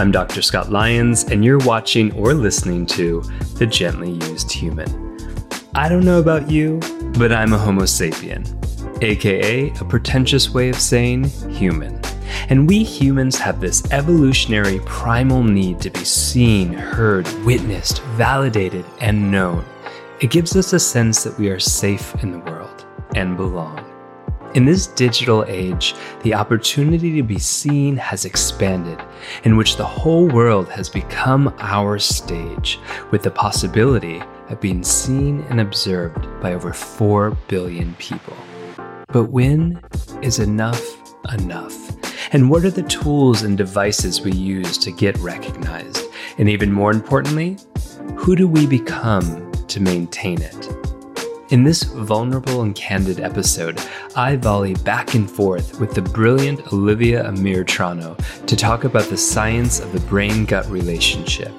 I'm Dr. Scott Lyons, and you're watching or listening to The Gently Used Human. I don't know about you, but I'm a Homo sapien, aka a pretentious way of saying human. And we humans have this evolutionary primal need to be seen, heard, witnessed, validated, and known. It gives us a sense that we are safe in the world and belong. In this digital age, the opportunity to be seen has expanded, in which the whole world has become our stage, with the possibility of being seen and observed by over 4 billion people. But when is enough enough? And what are the tools and devices we use to get recognized? And even more importantly, who do we become to maintain it? In this vulnerable and candid episode, I volley back and forth with the brilliant Olivia Amitrano to talk about the science of the brain gut relationship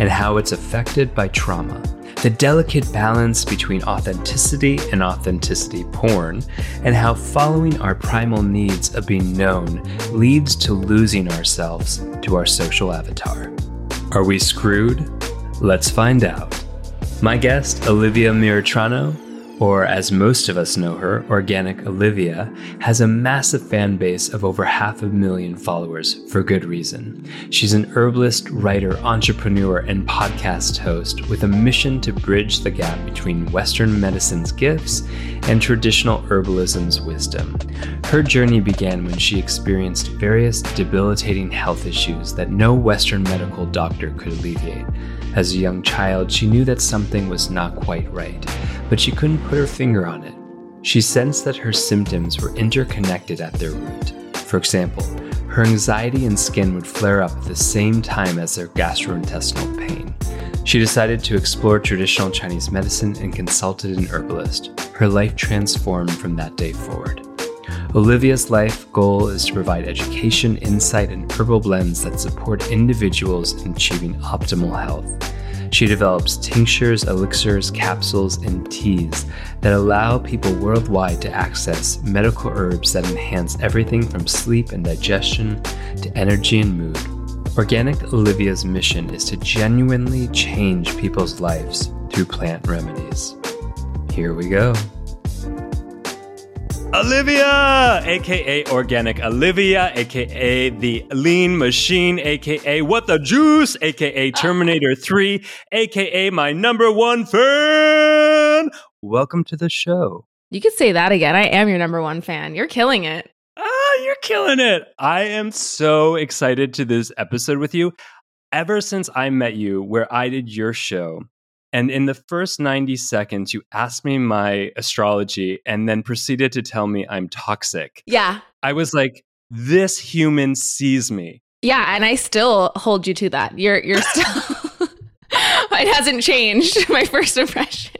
and how it's affected by trauma, the delicate balance between authenticity and authenticity porn, and how following our primal needs of being known leads to losing ourselves to our social avatar. Are we screwed? Let's find out. My guest, Olivia Amitrano, or as most of us know her, Organic Olivia, has a massive fan base of over half a million followers for good reason. She's an herbalist, writer, entrepreneur, and podcast host with a mission to bridge the gap between Western medicine's gifts and traditional herbalism's wisdom. Her journey began when she experienced various debilitating health issues that no Western medical doctor could alleviate. As a young child, she knew that something was not quite right, but she couldn't put her finger on it. She sensed that her symptoms were interconnected at their root. For example, her anxiety and skin would flare up at the same time as their gastrointestinal pain. She decided to explore traditional Chinese medicine and consulted an herbalist. Her life transformed from that day forward. Olivia's life goal is to provide education, insight, and herbal blends that support individuals in achieving optimal health. She develops tinctures, elixirs, capsules, and teas that allow people worldwide to access medical herbs that enhance everything from sleep and digestion to energy and mood. Organic Olivia's mission is to genuinely change people's lives through plant remedies. Here we go. Olivia, aka Organic Olivia, aka the Lean Machine, aka What the Juice, aka Terminator 3, aka my number one fan. Welcome to the show. You could say that again. I am your number one fan. You're killing it. Ah, you're killing it. I am so excited to this episode with you. Ever since I met you, where I did your show, and in the first 90 seconds, you asked me my astrology and then proceeded to tell me I'm toxic. Yeah. I was like, this human sees me. Yeah, and I still hold you to that. You're you're still it hasn't changed my first impression.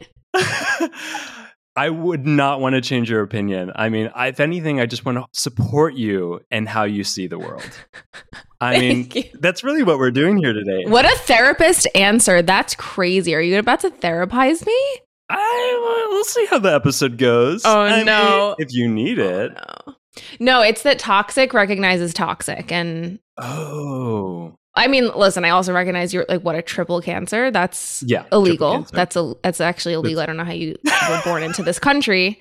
I would not want to change your opinion. I mean, I, if anything, I just want to support you and how you see the world. I mean, you. that's really what we're doing here today. What a therapist answer. That's crazy. Are you about to therapize me? I we'll see how the episode goes. Oh I no! Mean, if you need oh, it. No. no, it's that toxic recognizes toxic, and oh, I mean, listen, I also recognize you're like what a triple cancer. That's yeah, illegal. That's a that's actually illegal. I don't know how you were born into this country.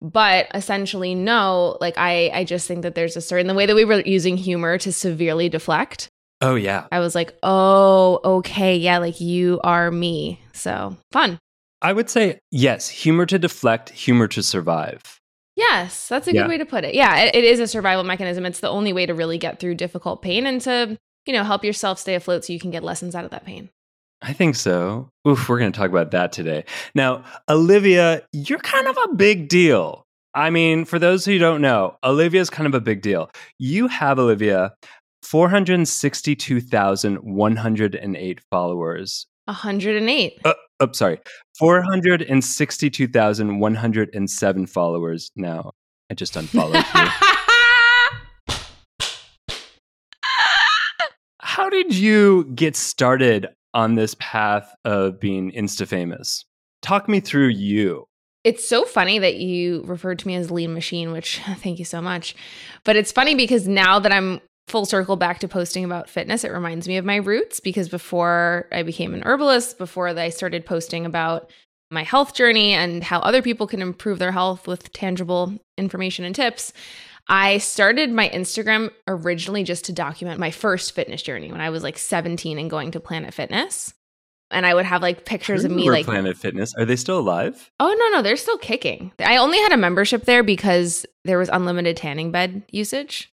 But essentially, no, like I I just think that there's a certain the way that we were using humor to severely deflect. Oh yeah. I was like, oh, okay, yeah, like you are me. So fun. I would say yes, humor to deflect, humor to survive. Yes, that's a yeah. good way to put it. Yeah, it, it is a survival mechanism. It's the only way to really get through difficult pain and to you know, help yourself stay afloat so you can get lessons out of that pain. I think so. Oof, we're going to talk about that today. Now, Olivia, you're kind of a big deal. I mean, for those who don't know, Olivia is kind of a big deal. You have, Olivia, 462,108 followers. 108. Uh, oh, sorry. 462,107 followers now. I just unfollowed you. how did you get started on this path of being insta famous? Talk me through you. It's so funny that you referred to me as lean machine, which thank you so much. But it's funny because now that I'm full circle back to posting about fitness, it reminds me of my roots because before I became an herbalist, before I started posting about my health journey and how other people can improve their health with tangible information and tips, I started my Instagram originally just to document my first fitness journey when I was like 17 and going to Planet Fitness. And I would have like pictures of me like Planet Fitness. Are they still alive? Oh no, no, they're still kicking. I only had a membership there because there was unlimited tanning bed usage.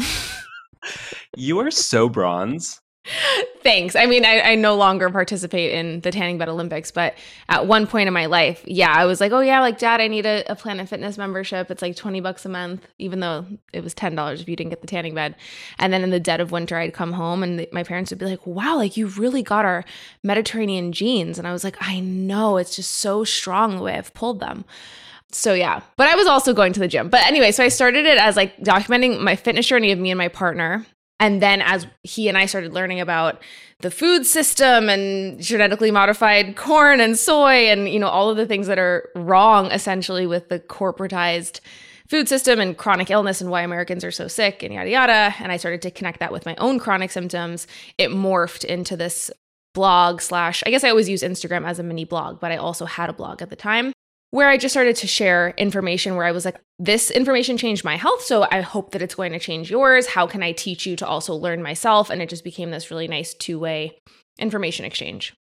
you are so bronze. Thanks. I mean, I, I, no longer participate in the tanning bed Olympics, but at one point in my life, yeah, I was like, oh yeah, like dad, I need a, a Planet Fitness membership. It's like 20 bucks a month, even though it was $10 if you didn't get the tanning bed. And then in the dead of winter, I'd come home and the, my parents would be like, wow, like you really got our Mediterranean genes. And I was like, I know, it's just so strong the way I've pulled them. So yeah, but I was also going to the gym. But anyway, so I started it as like documenting my fitness journey of me and my partner and then as he and I started learning about the food system and genetically modified corn and soy and you know all of the things that are wrong essentially with the corporatized food system and chronic illness and why Americans are so sick and yada yada. And I started to connect that with my own chronic symptoms. It morphed into this blog slash I guess I always use Instagram as a mini blog but I also had a blog at the time where I just started to share information where I was like, this information changed my health. So I hope that it's going to change yours. How can I teach you to also learn myself? And it just became this really nice two way information exchange.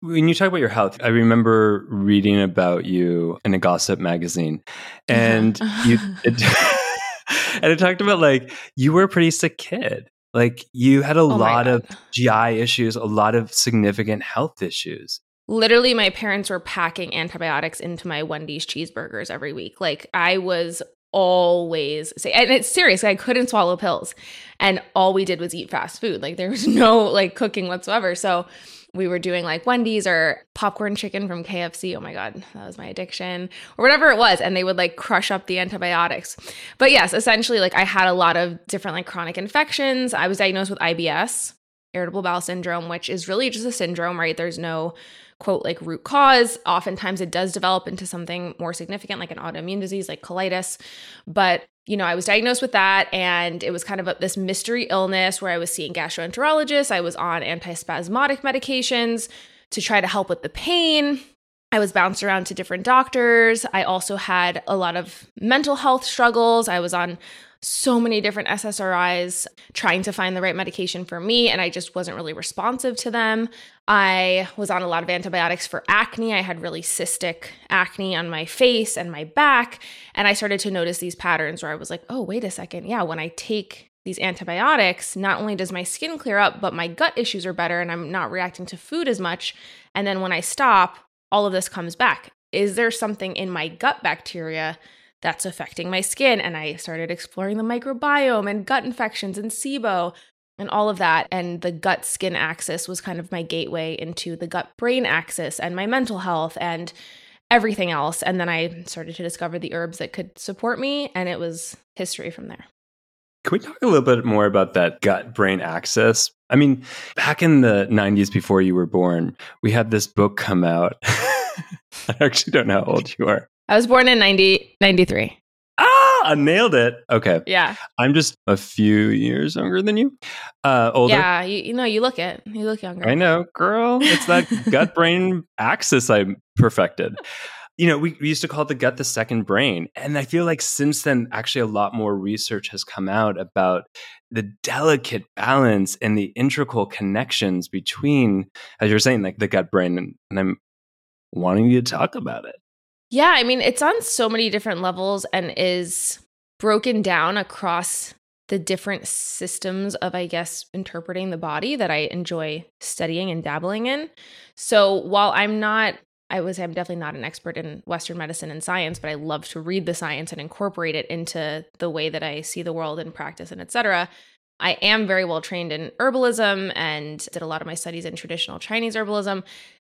When you talk about your health, I remember reading about you in a gossip magazine, and you it, and it talked about like you were a pretty sick kid. Like you had a oh lot of GI issues, a lot of significant health issues literally my parents were packing antibiotics into my Wendy's cheeseburgers every week. Like I was always say and it's serious i couldn't swallow pills. And all we did was eat fast food. Like there was no like cooking whatsoever. So we were doing like wendy's or popcorn chicken from kfc oh my god that was my addiction. Or whatever it was. And they would like crush up the antibiotics. But yes essentially like i had a lot of different like chronic infections. I was diagnosed with ibs irritable bowel syndrome which is really just a syndrome right? There's no quote like root cause. Oftentimes it does develop into something more significant like an autoimmune disease like colitis. But you know, I was diagnosed with that and it was kind of a, this mystery illness where I was seeing gastroenterologists, I was on antispasmodic medications to try to help with the pain. I was bounced around to different doctors. I also had a lot of mental health struggles. I was on so many different SSRIs trying to find the right medication for me, and I just wasn't really responsive to them. I was on a lot of antibiotics for acne. I had really cystic acne on my face and my back. And I started to notice these patterns where I was like, oh, wait a second. Yeah, when I take these antibiotics, not only does my skin clear up, but my gut issues are better and I'm not reacting to food as much. And then when I stop, all of this comes back. Is there something in my gut bacteria that's affecting my skin. And I started exploring the microbiome and gut infections and SIBO and all of that. And the gut skin axis was kind of my gateway into the gut brain axis and my mental health and everything else. And then I started to discover the herbs that could support me, and it was history from there. Can we talk a little bit more about that gut brain axis? I mean, back in the 90s before you were born, we had this book come out. I actually don't know how old you are. I was born in 90, 93. Ah, I nailed it. Okay. Yeah. I'm just a few years younger than you. Uh, older. Yeah. You, you know, you look it. You look younger. I know, girl. It's that gut brain axis I perfected. You know, we, we used to call the gut the second brain. And I feel like since then, actually, a lot more research has come out about the delicate balance and the integral connections between, as you're saying, like the gut brain. And, and I'm wanting you to talk about it. Yeah, I mean, it's on so many different levels and is broken down across the different systems of, I guess, interpreting the body that I enjoy studying and dabbling in. So while I'm not, I was, I'm definitely not an expert in Western medicine and science, but I love to read the science and incorporate it into the way that I see the world and practice and etc. I am very well trained in herbalism and did a lot of my studies in traditional Chinese herbalism.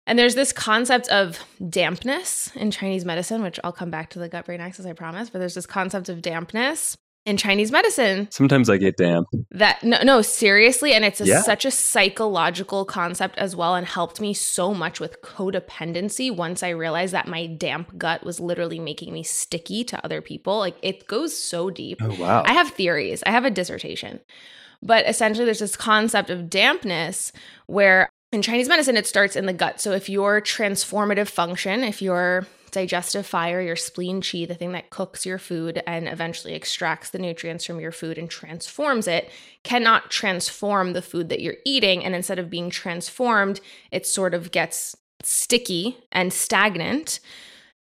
And there's this concept of dampness in Chinese medicine, which I'll come back to the gut brain axis, I promise. But there's this concept of dampness in Chinese medicine. Sometimes I get damp. That no, no, seriously, and it's a, Yeah. such a psychological concept as well, and helped me so much with codependency. Once I realized that my damp gut was literally making me sticky to other people, like it goes so deep. Oh wow. I have theories. I have a dissertation. But essentially, there's this concept of dampness where in Chinese medicine, it starts in the gut. So if your transformative function, if your digestive fire, your spleen chi, the thing that cooks your food and eventually extracts the nutrients from your food and transforms it, cannot transform the food that you're eating. And instead of being transformed, it sort of gets sticky and stagnant.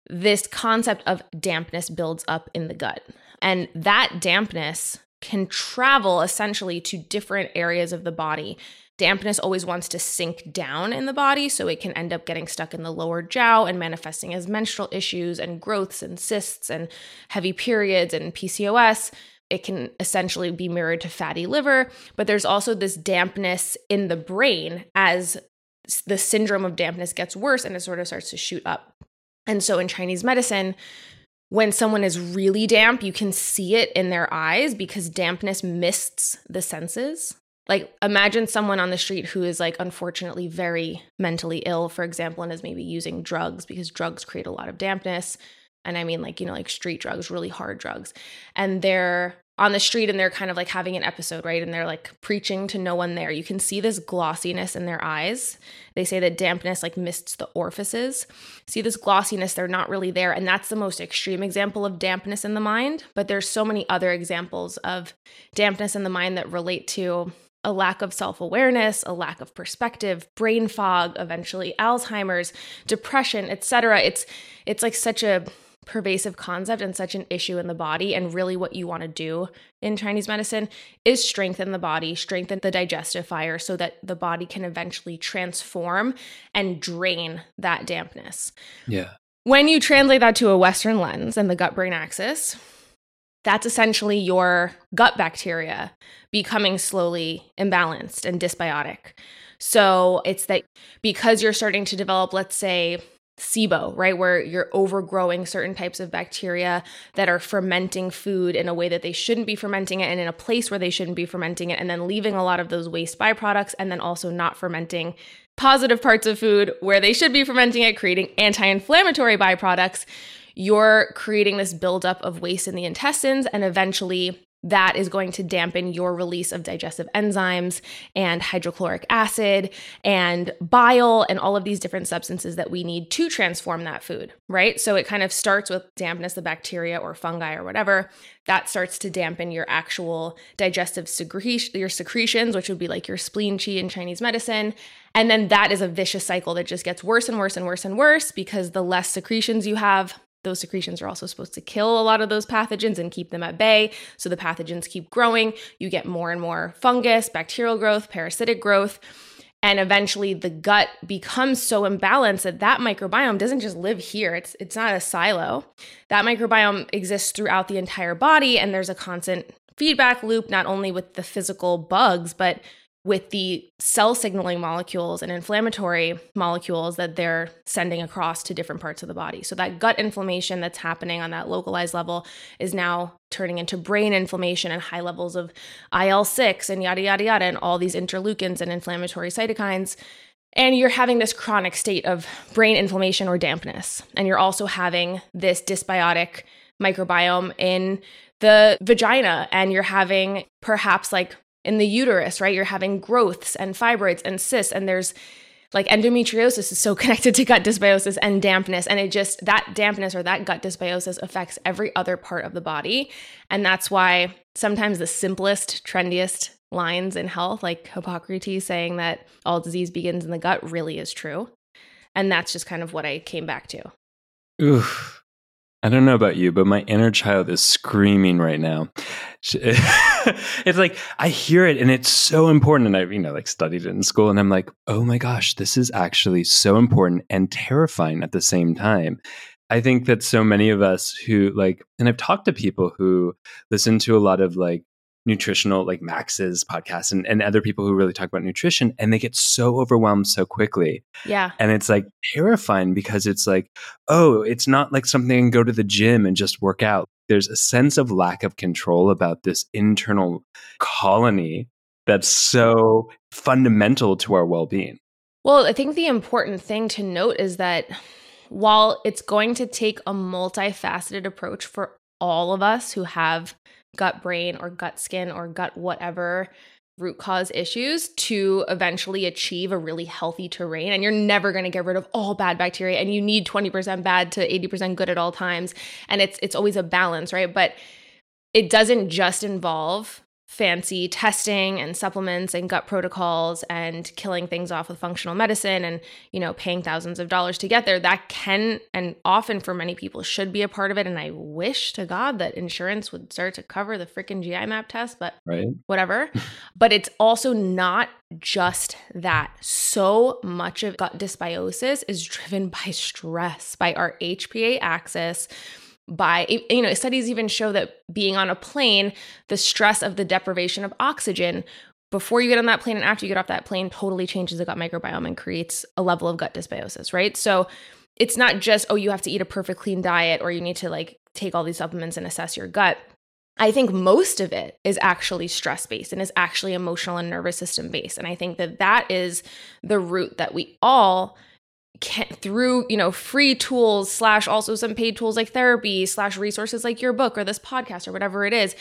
This concept of dampness builds up in the gut. And that dampness can travel essentially to different areas of the body. Dampness always wants to sink down in the body, so it can end up getting stuck in the lower jiao and manifesting as menstrual issues and growths and cysts and heavy periods and PCOS. It can essentially be mirrored to fatty liver, but there's also this dampness in the brain as the syndrome of dampness gets worse and it sort of starts to shoot up. And so in Chinese medicine, when someone is really damp, you can see it in their eyes because dampness mists the senses. Like, imagine someone on the street who is, like, unfortunately very mentally ill, for example, and is maybe using drugs because drugs create a lot of dampness. And I mean, like, you know, like street drugs, really hard drugs. And they're on the street and they're kind of like having an episode, right? And they're like preaching to no one there. You can see this glossiness in their eyes. They say that dampness like mists the orifices. See this glossiness, they're not really there. And that's the most extreme example of dampness in the mind. But there's so many other examples of dampness in the mind that relate to a lack of self awareness, a lack of perspective, brain fog, eventually Alzheimer's, depression, etc. It's it's like such a pervasive concept and such an issue in the body. And really, what you want to do in Chinese medicine is strengthen the body, strengthen the digestive fire so that the body can eventually transform and drain that dampness. yeah. When you translate that to a Western lens and the gut brain axis, that's essentially your gut bacteria becoming slowly imbalanced and dysbiotic. So it's that because you're starting to develop, let's say, SIBO, right, where you're overgrowing certain types of bacteria that are fermenting food in a way that they shouldn't be fermenting it and in a place where they shouldn't be fermenting it, and then leaving a lot of those waste byproducts, and then also not fermenting positive parts of food where they should be fermenting it, creating anti inflammatory byproducts. You're creating this buildup of waste in the intestines, and eventually that is going to dampen your release of digestive enzymes and hydrochloric acid and bile and all of these different substances that we need to transform that food, right? So it kind of starts with dampness, the bacteria or fungi or whatever. That starts to dampen your actual digestive secretion, your secretions, which would be like your spleen qi in Chinese medicine. And then that is a vicious cycle that just gets worse and worse and worse and worse because the less secretions you have, those secretions are also supposed to kill a lot of those pathogens and keep them at bay. So the pathogens keep growing. You get more and more fungus, bacterial growth, parasitic growth. And eventually the gut becomes so imbalanced that that microbiome doesn't just live here. It's it's not a silo. That microbiome exists throughout the entire body and there's a constant feedback loop not only with the physical bugs but with the cell signaling molecules and inflammatory molecules that they're sending across to different parts of the body. So, that gut inflammation that's happening on that localized level is now turning into brain inflammation and high levels of IL 6 and yada, yada, yada, and all these interleukins and inflammatory cytokines. And you're having this chronic state of brain inflammation or dampness. And you're also having this dysbiotic microbiome in the vagina, and you're having perhaps like in the uterus, right? You're having growths and fibroids and cysts, and there's like endometriosis is so connected to gut dysbiosis and dampness. And it just, that dampness or that gut dysbiosis affects every other part of the body. And that's why sometimes the simplest, trendiest lines in health, like Hippocrates saying that all disease begins in the gut, really is true. And that's just kind of what I came back to. Oof. I don't know about you, but my inner child is screaming right now. it's like I hear it and it's so important. And I, you know, like studied it in school and I'm like, oh my gosh, this is actually so important and terrifying at the same time. I think that so many of us who like, and I've talked to people who listen to a lot of like nutritional, like Max's podcast and, and other people who really talk about nutrition, and they get so overwhelmed so quickly. Yeah. And it's like terrifying because it's like, oh, it's not like something go to the gym and just work out. there's a sense of lack of control about this internal colony that's so fundamental to our well-being. Well, I think the important thing to note is that while it's going to take a multifaceted approach for all of us who have gut brain or gut skin or gut whatever root cause issues to eventually achieve a really healthy terrain. And you're never going to get rid of all bad bacteria and you need 20% bad to 80% good at all times. And it's it's always a balance, right? But it doesn't just involve fancy testing and supplements and gut protocols and killing things off with functional medicine and you know paying thousands of dollars to get there that can and often for many people should be a part of it. And i wish to god that insurance would start to cover the freaking gi map test but right. whatever. But it's also not just that. So much of gut dysbiosis is driven by stress by our hpa axis by you know studies even show that being on a plane the stress of the deprivation of oxygen before you get on that plane and after you get off that plane totally changes the gut microbiome and creates a level of gut dysbiosis right so it's not just oh you have to eat a perfect clean diet or you need to like take all these supplements and assess your gut I think most of it is actually stress based and is actually emotional and nervous system based. And I think that that is the root that we all can, through you know free tools slash also some paid tools like therapy slash resources like your book or this podcast or whatever it is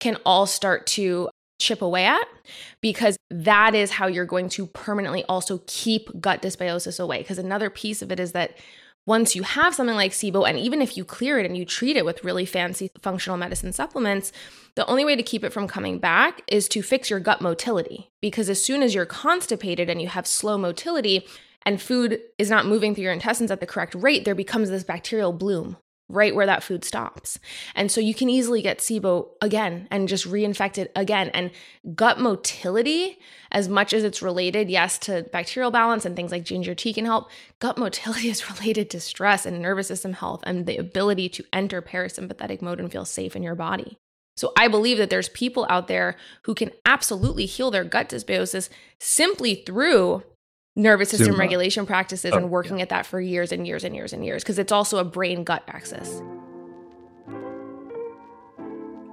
can all start to chip away at because that is how you're going to permanently also keep gut dysbiosis away because another piece of it is that once you have something like SIBO, and even if you clear it and you treat it with really fancy functional medicine supplements, the only way to keep it from coming back is to fix your gut motility. Because as soon as you're constipated and you have slow motility, and food is not moving through your intestines at the correct rate, there becomes this bacterial bloom right where that food stops. And so you can easily get SIBO again and just reinfect it again. And gut motility, as much as it's related, yes, to bacterial balance and things like ginger tea can help, gut motility is related to stress and nervous system health and the ability to enter parasympathetic mode and feel safe in your body. So I believe that there's people out there who can absolutely heal their gut dysbiosis simply through nervous system Zumba. regulation practices oh, and working yeah. at that for years and years and years and years because it's also a brain gut axis.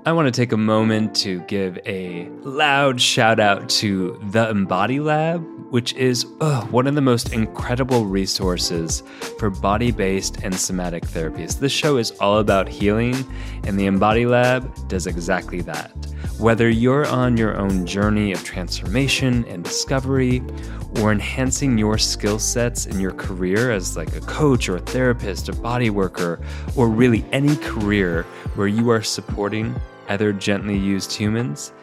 I want to take a moment to give a loud shout out to the Embody Lab, which is oh, one of the most incredible resources for body based and somatic therapies. This show is all about healing, and the Embody Lab does exactly that. Whether you're on your own journey of transformation and discovery, or enhancing your skill sets in your career as like a coach or a therapist, a body worker, or really any career where you are supporting other gently used humans,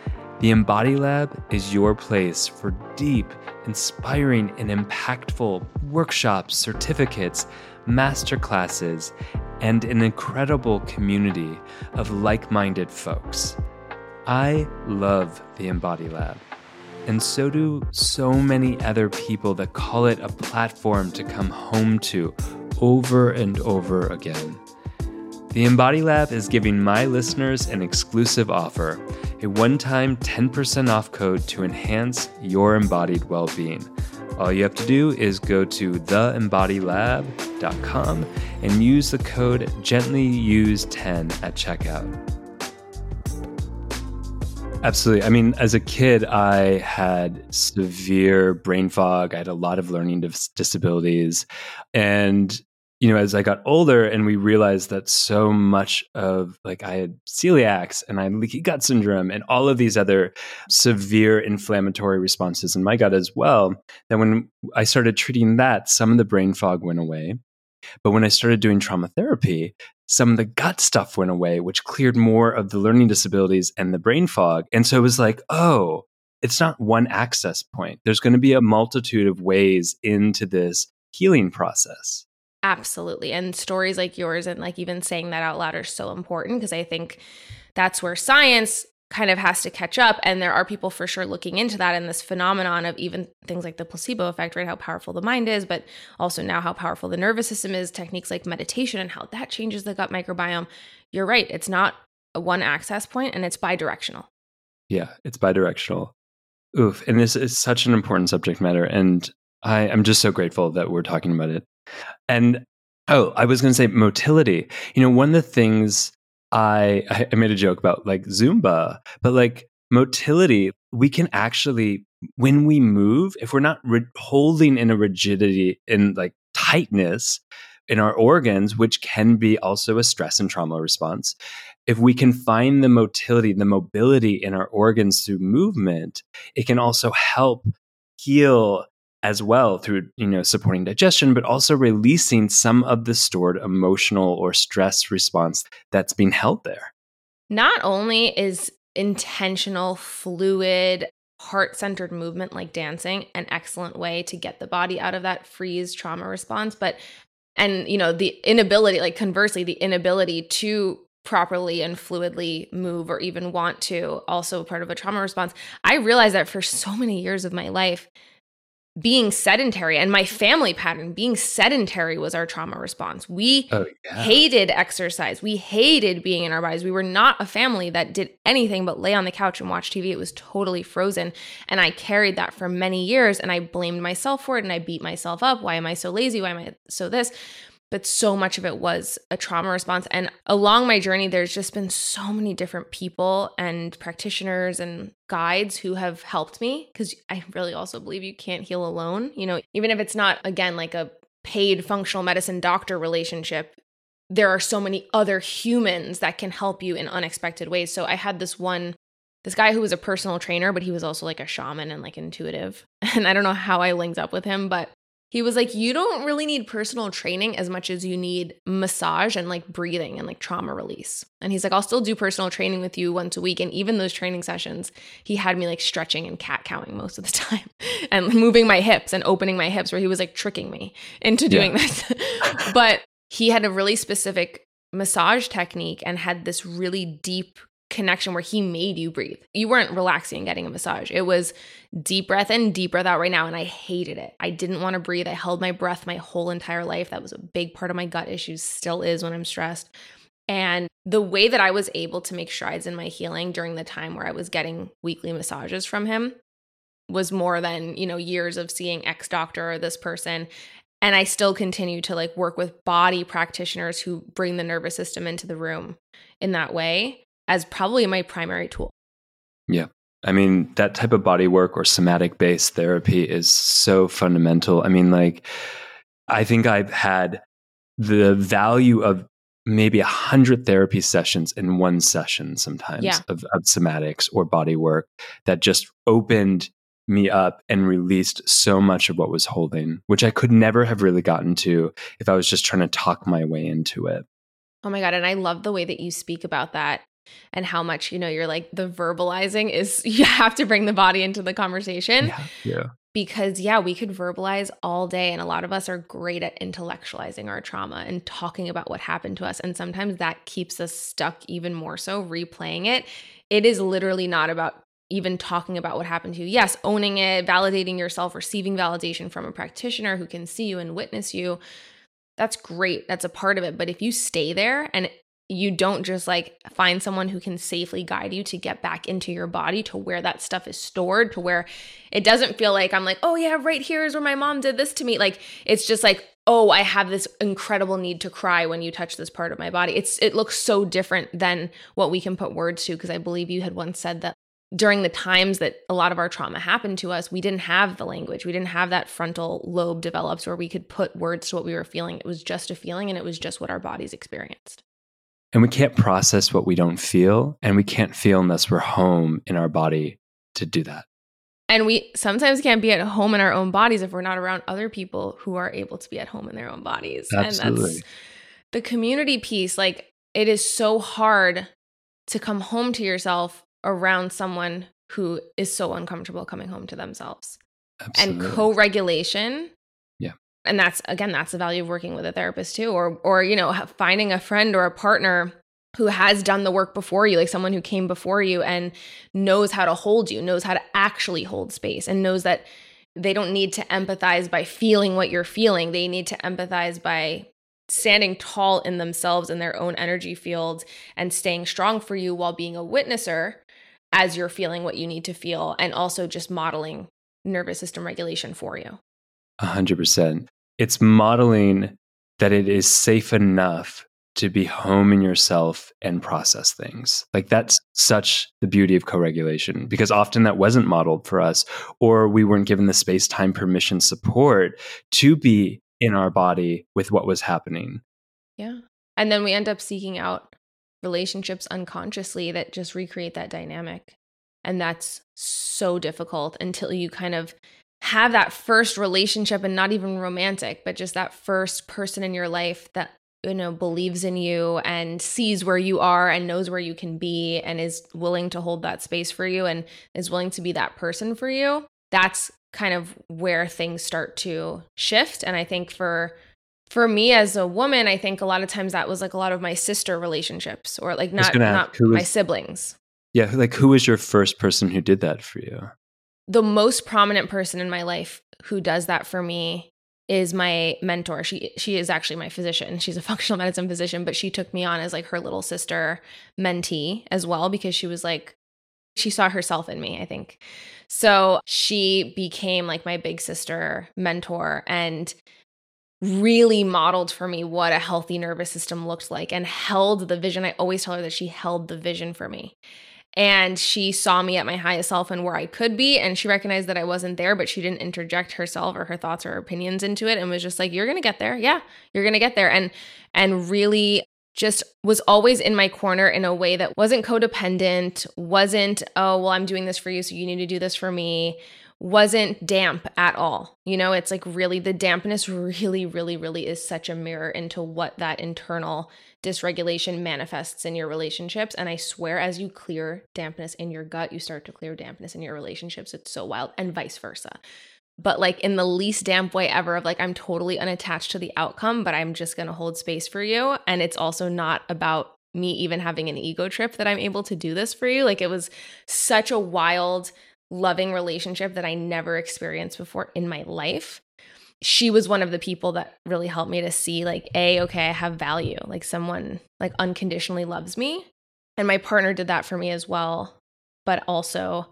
the Embody Lab is your place for deep, inspiring, and impactful workshops, certificates, masterclasses, and an incredible community of like minded folks. I love the Embody Lab and so do so many other people that call it a platform to come home to over and over again. The Embody Lab is giving my listeners an exclusive offer a one time 10% off code to enhance your embodied well being. All you have to do is go to theembodylab.com and use the code GentlyUse10 at checkout. Absolutely. I mean, as a kid, I had severe brain fog. I had a lot of learning dis- disabilities. And, you know, as I got older and we realized that so much of like I had celiacs and I had leaky gut syndrome and all of these other severe inflammatory responses in my gut as well, that when I started treating that, some of the brain fog went away. But when I started doing trauma therapy, some of the gut stuff went away, which cleared more of the learning disabilities and the brain fog. And so it was like, oh, it's not one access point. There's going to be a multitude of ways into this healing process. Absolutely. And stories like yours and like even saying that out loud are so important because I think that's where science kind of has to catch up. And there are people for sure looking into that and this phenomenon of even things like the placebo effect, right? How powerful the mind is, but also now how powerful the nervous system is, techniques like meditation and how that changes the gut microbiome. You're right. It's not a one access point and it's bidirectional. Yeah, it's bidirectional. Oof. And this is such an important subject matter. And I am just so grateful that we're talking about it. And oh, I was going to say motility. You know, one of the things I I made a joke about like Zumba, but like motility, we can actually when we move, if we're not re- holding in a rigidity in like tightness in our organs, which can be also a stress and trauma response, if we can find the motility, the mobility in our organs through movement, it can also help heal as well through you know supporting digestion but also releasing some of the stored emotional or stress response that's being held there. Not only is intentional fluid heart-centered movement like dancing an excellent way to get the body out of that freeze trauma response but and you know the inability like conversely the inability to properly and fluidly move or even want to also part of a trauma response. I realized that for so many years of my life being sedentary and my family pattern being sedentary was our trauma response. We oh, yeah. hated exercise. We hated being in our bodies. We were not a family that did anything but lay on the couch and watch TV. It was totally frozen. And I carried that for many years and I blamed myself for it and I beat myself up. Why am I so lazy? Why am I so this? But so much of it was a trauma response. And along my journey, there's just been so many different people and practitioners and guides who have helped me because I really also believe you can't heal alone. You know, even if it's not, again, like a paid functional medicine doctor relationship, there are so many other humans that can help you in unexpected ways. So I had this one this guy who was a personal trainer, but he was also like a shaman and like intuitive. And I don't know how I linked up with him, but he was like, You don't really need personal training as much as you need massage and like breathing and like trauma release. And he's like, I'll still do personal training with you once a week. And even those training sessions, he had me like stretching and cat cowing most of the time and moving my hips and opening my hips, where he was like tricking me into doing yeah. this. but he had a really specific massage technique and had this really deep connection where he made you breathe. You weren't relaxing and getting a massage. It was deep breath in, deep breath out right now. And I hated it. I didn't want to breathe. I held my breath my whole entire life. That was a big part of my gut issues, still is when I'm stressed. And the way that I was able to make strides in my healing during the time where I was getting weekly massages from him was more than, you know, years of seeing X doctor or this person. And I still continue to like work with body practitioners who bring the nervous system into the room in that way as probably my primary tool. Yeah. I mean, that type of body work or somatic based therapy is so fundamental. I mean, like, I think I've had the value of maybe a hundred therapy sessions in one session sometimes yeah. of, of somatics or body work that just opened me up and released so much of what was holding, which I could never have really gotten to if I was just trying to talk my way into it. Oh my God. And I love the way that you speak about that and how much you know you're like the verbalizing is you have to bring the body into the conversation yeah, yeah. because yeah we could verbalize all day and a lot of us are great at intellectualizing our trauma and talking about what happened to us and sometimes that keeps us stuck even more so replaying it. It is literally not about even talking about what happened to you. Yes owning it validating yourself receiving validation from a practitioner who can see you and witness you that's great that's a part of it but if you stay there and you don't just like find someone who can safely guide you to get back into your body to where that stuff is stored to where it doesn't feel like I'm like, oh yeah, right here is where my mom did this to me. Like it's just like, oh, I have this incredible need to cry when you touch this part of my body. It's it looks so different than what we can put words to because I believe you had once said that during the times that a lot of our trauma happened to us, we didn't have the language. We didn't have that frontal lobe developed where we could put words to what we were feeling. It was just a feeling and it was just what our bodies experienced. And we can't process what we don't feel, and we can't feel unless we're home in our body to do that. And we sometimes can't be at home in our own bodies if we're not around other people who are able to be at home in their own bodies. Absolutely. And that's the community piece. Like, it is so hard to come home to yourself around someone who is so uncomfortable coming home to themselves. Absolutely. And co regulation and that's again that's the value of working with a therapist too or or you know finding a friend or a partner who has done the work before you like someone who came before you and knows how to hold you knows how to actually hold space and knows that they don't need to empathize by feeling what you're feeling. They need to empathize by standing tall in themselves in their own energy field and staying strong for you while being a witnesser as you're feeling what you need to feel and also just modeling nervous system regulation for you 100%. It's modeling that it is safe enough to be home in yourself and process things. Like that's such the beauty of co-regulation because often that wasn't modeled for us or we weren't given the space time permission support to be in our body with what was happening. Yeah. And then we end up seeking out relationships unconsciously that just recreate that dynamic. And that's so difficult until you kind of have that first relationship and not even romantic, but just that first person in your life that you know believes in you and sees where you are and knows where you can be and is willing to hold that space for you and is willing to be that person for you. That's kind of where things start to shift and I think for for me as a woman, I think a lot of times that was like a lot of my sister relationships or like not not my siblings. Yeah, like who was your first person who did that for you? The most prominent person in my life who does that for me is my mentor. She she is actually my physician. She's a functional medicine physician, but she took me on as like her little sister mentee as well because she was like she saw herself in me, I think. So she became like my big sister mentor and really modeled for me what a healthy nervous system looked like and held the vision. I always tell her that she held the vision for me. And she saw me at my highest self and where I could be. And she recognized that I wasn't there, but she didn't interject herself or her thoughts or her opinions into it and was just like, You're gonna get there. Yeah, you're gonna get there. And and really just was always in my corner in a way that wasn't codependent, wasn't, oh, well, I'm doing this for you, so you need to do this for me wasn't damp at all. You know, it's like really the dampness really, really, really is such a mirror into what that internal dysregulation manifests in your relationships. And I swear, as you clear dampness in your gut, you start to clear dampness in your relationships. It's so wild, and vice versa. But like in the least damp way ever, of like, I'm totally unattached to the outcome, but I'm just gonna hold space for you. And it's also not about me even having an ego trip that I'm able to do this for you. Like it was such a wild, loving relationship that I never experienced before in my life. She was one of the people that really helped me to see, like, A, okay, I have value. Like, someone like unconditionally loves me. And my partner did that for me as well. But also,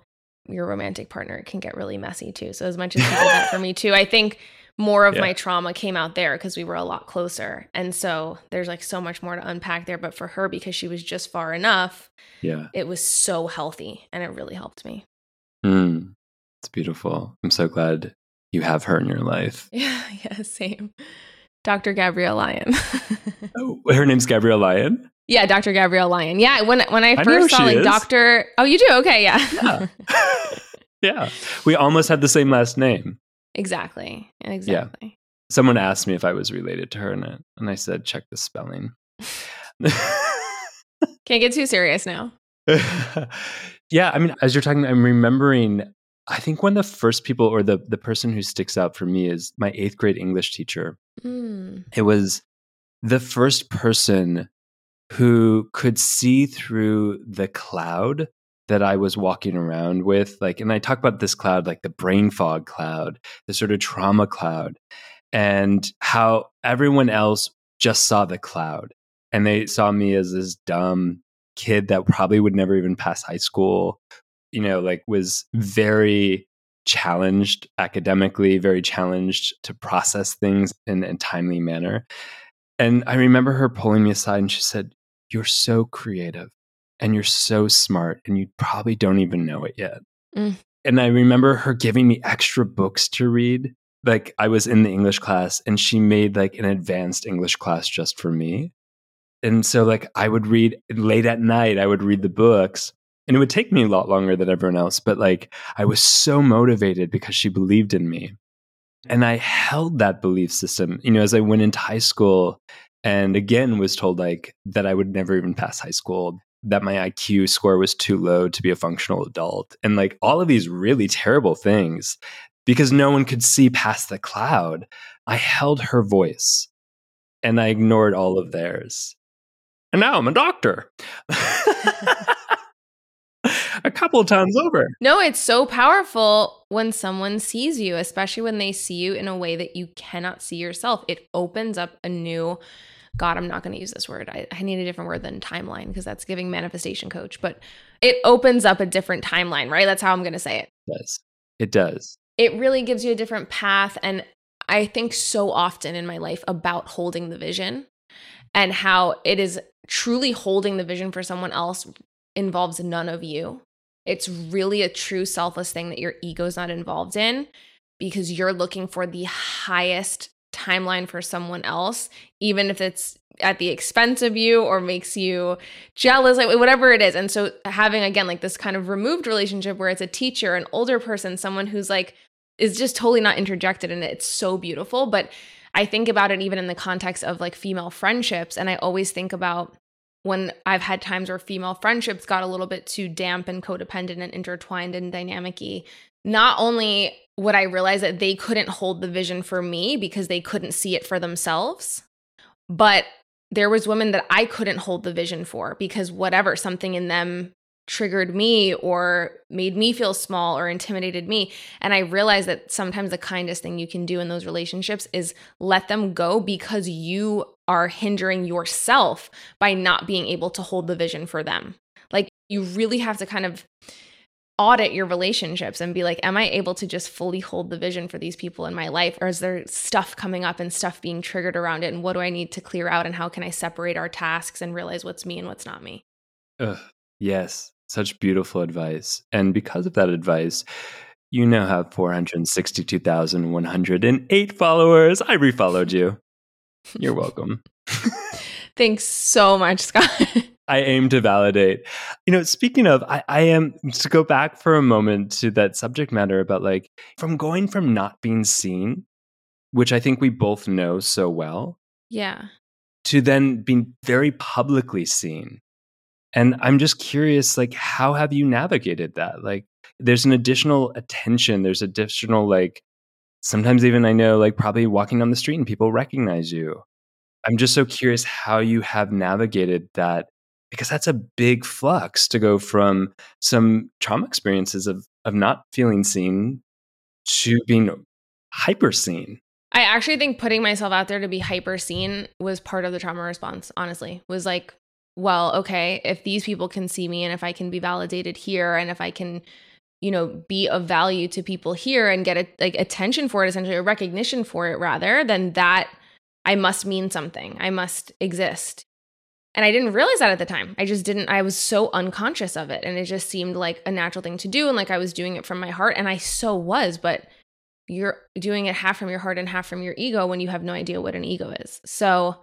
your romantic partner can get really messy too. So, as much as he did that for me too, I think more of yeah. my trauma came out there because we were a lot closer. And so there's like so much more to unpack there. But for her, because she was just far enough, yeah, it was so healthy and it really helped me. Mm, it's beautiful. I'm so glad you have her in your life. Yeah, yeah, same. Dr. Gabrielle Lyon. oh, her name's Gabrielle Lyon? Yeah, Dr. Gabrielle Lyon. Yeah, when when I first I saw like Dr. Oh, you do? Okay, yeah. Yeah. yeah. We almost had the same last name. Exactly. Exactly. Yeah. Someone asked me if I was related to her and I, and I said check the spelling. Can't get too serious now. Yeah, I mean, as you're talking, I'm remembering. I think one of the first people, or the the person who sticks out for me, is my eighth grade English teacher. Mm. It was the first person who could see through the cloud that I was walking around with. Like, and I talk about this cloud, like the brain fog cloud, the sort of trauma cloud, and how everyone else just saw the cloud and they saw me as this dumb kid that probably would never even pass high school, you know, like was very challenged academically, very challenged to process things in a timely manner. And I remember her pulling me aside and she said, You're so creative and you're so smart and you probably don't even know it yet. Mm. And I remember her giving me extra books to read. Like I was in the English class and she made like an advanced English class just for me and so like I would read late at night, I would read the books and it would take me a lot longer than everyone else, but like I was so motivated because she believed in me. And I held that belief system, you know, as I went into high school and again was told like that I would never even pass high school, that my IQ score was too low to be a functional adult, and like all of these really terrible things because no one could see past the cloud. I held her voice and I ignored all of theirs and now I'm a doctor. couple of times over. No, it's so powerful when someone sees you, especially when they see you in a way that you cannot see yourself. It opens up a new God, I'm not going to use this word. I, I, need a different word than timeline because that's giving manifestation coach, but it opens up a different timeline, right? That's how I'm going to say it. It does. It does. It really gives you a different path. And I think so often in my life about holding the vision and how it is truly holding the vision for someone else involves none of you. It's really a true selfless thing that your ego's not involved in because you're looking for the highest timeline for someone else, even if it's at the expense of you or makes you jealous, like whatever it is. And so having again like this kind of removed relationship where it's a teacher, an older person, someone who's like is just totally not interjected in it. It's so beautiful. But I think about it even in the context of like female friendships. And I always think about when I've had times where female friendships got a little bit too damp and codependent and intertwined and dynamic not only would I realize that they couldn't hold the vision for me because they couldn't see it for themselves, but there was women that I couldn't hold the vision for because whatever something in them triggered me or made me feel small or intimidated me and I realized that sometimes the kindest thing you can do in those relationships is let them go because you are hindering yourself by not being able to hold the vision for them. Like you really have to kind of audit your relationships and be like, am I able to just fully hold the vision for these people in my life? Or is there stuff coming up and stuff being triggered around it? And what do I need to clear out? And how can I separate our tasks and realize what's me and what's not me? Ugh, yes, such beautiful advice. And because of that advice, you now have 462,108 followers. I refollowed you. You're welcome. Thanks so much, Scott. I aim to validate. You know, speaking of, I, I am to go back for a moment to that subject matter about like from going from not being seen, which I think we both know so well. Yeah. To then being very publicly seen. And I'm just curious, like, how have you navigated that? Like, there's an additional attention, there's additional, like, sometimes even I know, like, probably walking down the street and people recognize you. I'm just so curious how you have navigated that because that's a big flux to go from some trauma experiences of of not feeling seen to being hyper seen. I actually think putting myself out there to be hyper seen was part of the trauma response, honestly. Was like, well, okay, if these people can see me and if I can be validated here and if I can you know be of value to people here and get a, like attention for it essentially a recognition for it rather then that i must mean something i must exist and I didn't realize that at the time. I just didn't, I was so unconscious of it. And it just seemed like a natural thing to do. And like I was doing it from my heart. And I so was, but you're doing it half from your heart and half from your ego when you have no idea what an ego is. So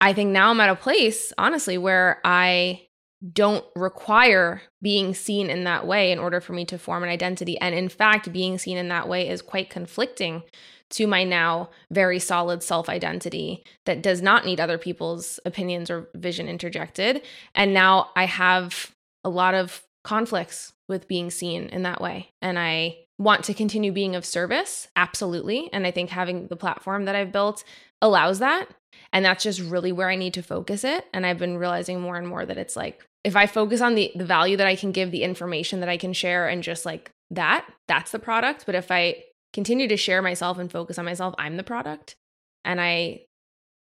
I think now I'm at a place, honestly, where I don't require being seen in that way in order for me to form an identity. And in fact, being seen in that way is quite conflicting to my now very solid self identity that does not need other people's opinions or vision interjected. And now I have a lot of conflicts with being seen in that way. And I want to continue being of service, absolutely. And I think having the platform that I've built allows that. And that's just really where I need to focus it. And I've been realizing more and more that it's like, if I focus on the, the value that I can give, the information that I can share, and just like that, that's the product. But if I continue to share myself and focus on myself, I'm the product. And I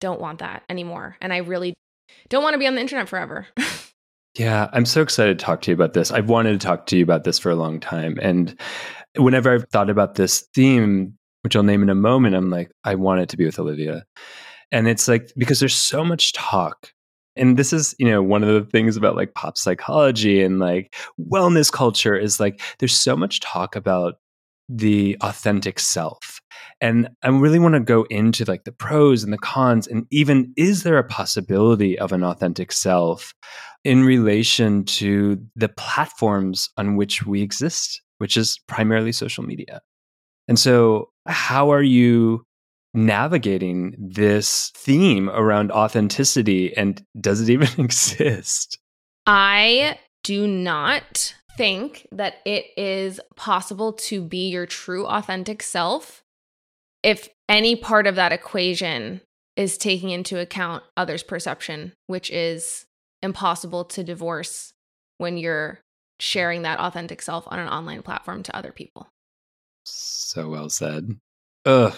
don't want that anymore. And I really don't want to be on the internet forever. yeah, I'm so excited to talk to you about this. I've wanted to talk to you about this for a long time. And whenever I've thought about this theme, which I'll name in a moment, I'm like, I want it to be with Olivia. And it's like, because there's so much talk and this is you know one of the things about like pop psychology and like wellness culture is like there's so much talk about the authentic self. And I really want to go into like the pros and the cons and even is there a possibility of an authentic self in relation to the platforms on which we exist, which is primarily social media. And so how are you navigating this theme around authenticity and does it even exist? I do not think that it is possible to be your true authentic self if any part of that equation is taking into account others' perception, which is impossible to divorce when you're sharing that authentic self on an online platform to other people. So well said. Ugh.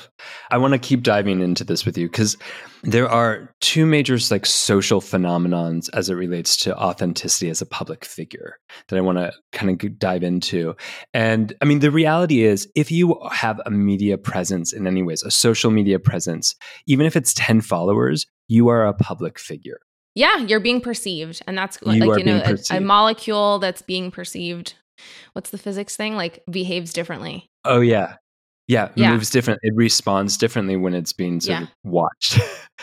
I want to keep diving into this with you because there are two major like social phenomenons as it relates to authenticity as a public figure that I want to kind of dive into. And I mean, the reality is, if you have a media presence in any ways, a social media presence, even if it's 10 followers, you are a public figure. Yeah, you're being perceived. And that's you like, you know, a, a molecule that's being perceived. What's the physics thing? Like behaves differently. Oh, yeah. Yeah, it yeah. moves different. It responds differently when it's being sort yeah. of watched.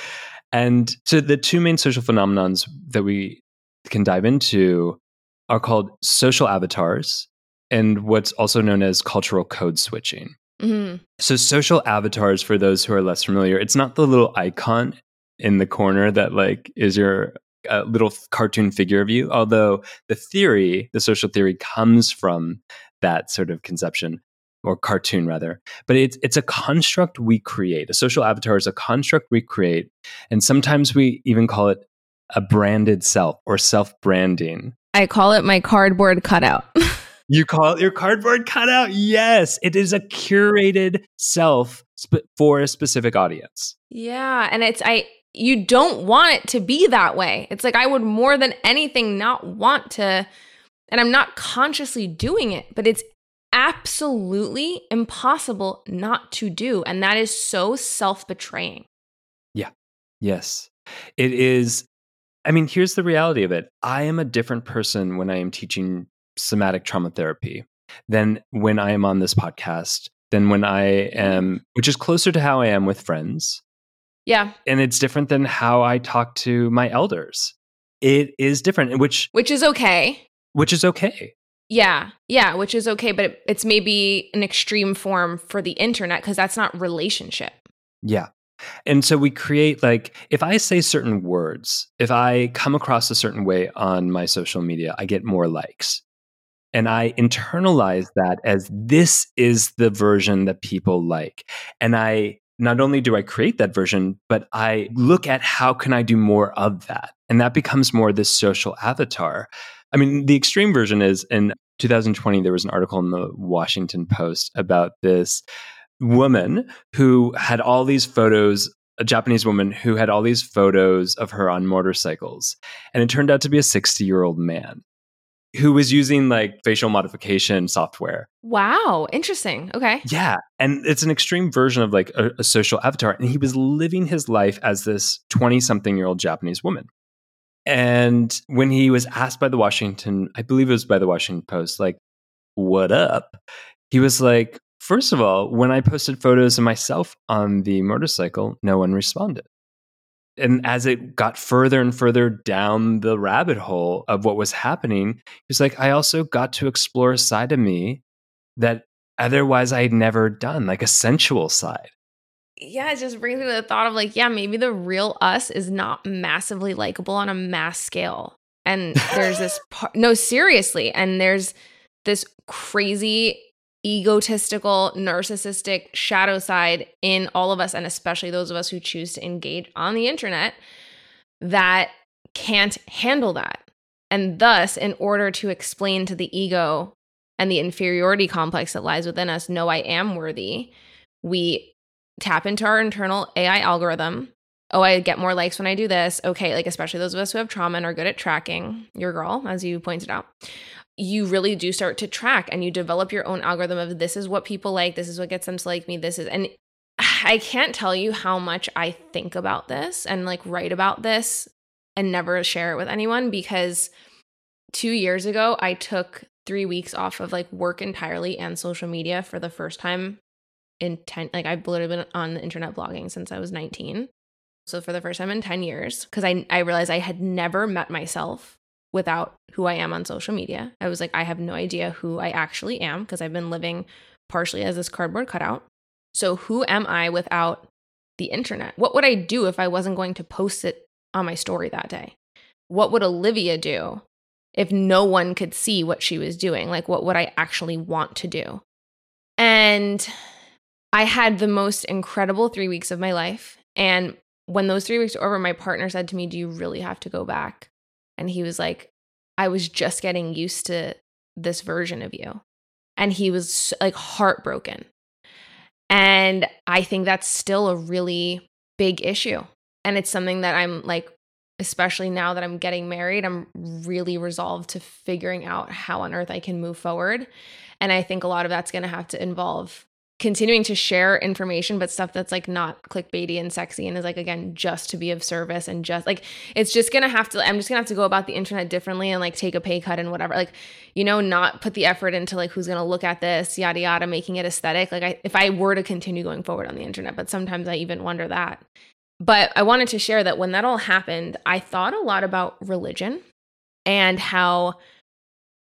and so the two main social phenomenons that we can dive into are called social avatars and what's also known as cultural code switching. Mm-hmm. So social avatars, for those who are less familiar, it's not the little icon in the corner that like is your uh, little cartoon figure of you. Although the theory, the social theory, comes from that sort of conception or cartoon rather. But it's it's a construct we create. A social avatar is a construct we create and sometimes we even call it a branded self or self branding i call it my cardboard cutout. You call it your cardboard cutout? Yes! It is a curated self sp- for a specific audience. Yeah and it's i you don't want it to be that way it's like i would more than anything not want to and i'm not consciously doing it but it's absolutely impossible not to do. And that is so self betraying. Yeah. Yes. It is. I mean, here's the reality of it I am a different person when I am teaching somatic trauma therapy than when I am on this podcast, than when I am, which is closer to how I am with friends. Yeah. And it's different than how I talk to my elders. It is different, which which is okay. Which is okay. Yeah, yeah, which is okay, but it's maybe an extreme form for the internet because that's not relationship. Yeah. And so we create like if I say certain words, if I come across a certain way on my social media, I get more likes. And I internalize that as this is the version that people like. And I not only do I create that version, but I look at how can I do more of that? And that becomes more this social avatar. I mean, the extreme version is in 2020, there was an article in the Washington Post about this woman who had all these photos a Japanese woman who had all these photos of her on motorcycles. And it turned out to be a 60 year old man who was using like facial modification software. Wow, interesting. Okay. Yeah. And it's an extreme version of like a, a social avatar. And he was living his life as this 20 something year old Japanese woman. And when he was asked by the Washington, I believe it was by the Washington Post, like, what up? He was like, first of all, when I posted photos of myself on the motorcycle, no one responded. And as it got further and further down the rabbit hole of what was happening, he was like, I also got to explore a side of me that otherwise I had never done, like a sensual side yeah, it just brings me to the thought of like, yeah, maybe the real us is not massively likable on a mass scale. And there's this part, no, seriously. And there's this crazy, egotistical, narcissistic shadow side in all of us, and especially those of us who choose to engage on the internet that can't handle that. And thus, in order to explain to the ego and the inferiority complex that lies within us, no, I am worthy, we tap into our internal AI algorithm. Oh, I get more likes when I do this. Okay, like especially those of us who have trauma and are good at tracking, your girl, as you pointed out. You really do start to track and you develop your own algorithm of this is what people like, this is what gets them to like me, this is and I can't tell you how much I think about this and like write about this and never share it with anyone because 2 years ago I took 3 weeks off of like work entirely and social media for the first time in 10 like I've literally been on the internet blogging since I was 19. So for the first time in 10 years cuz I I realized I had never met myself without who I am on social media. I was like I have no idea who I actually am because I've been living partially as this cardboard cutout. So who am I without the internet? What would I do if I wasn't going to post it on my story that day? What would Olivia do if no one could see what she was doing? Like what would I actually want to do? And I had the most incredible three weeks of my life. And when those three weeks were over, my partner said to me, Do you really have to go back? And he was like, I was just getting used to this version of you. And he was like heartbroken. And I think that's still a really big issue. And it's something that I'm like, especially now that I'm getting married, I'm really resolved to figuring out how on earth I can move forward. And I think a lot of that's going to have to involve continuing to share information, but stuff that's like not clickbaity and sexy and is like, again, just to be of service and just like, it's just gonna have to, I'm just gonna have to go about the internet differently and like take a pay cut and whatever. Like, you know, not put the effort into like who's gonna look at this, yada, yada, making it aesthetic. Like, I, if I were to continue going forward on the internet, but sometimes I even wonder that. But I wanted to share that when that all happened, I thought a lot about religion and how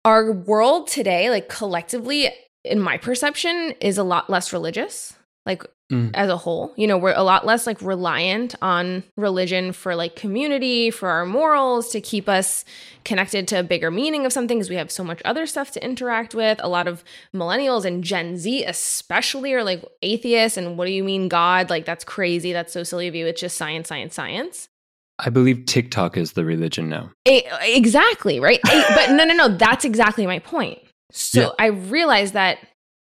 our world today, like collectively, in my perception, is a lot less religious, like mm. as a whole. You know, we're a lot less like reliant on religion for like community, for our morals, to keep us connected to a bigger meaning of something because we have so much other stuff to interact with. A lot of millennials and Gen Z, especially, are like atheists. And what do you mean, God? Like, that's crazy. That's so silly of you. It's just science, science, science. I believe TikTok is the religion now. exactly, right? but no, no, no. That's exactly my point. So yeah. I realized that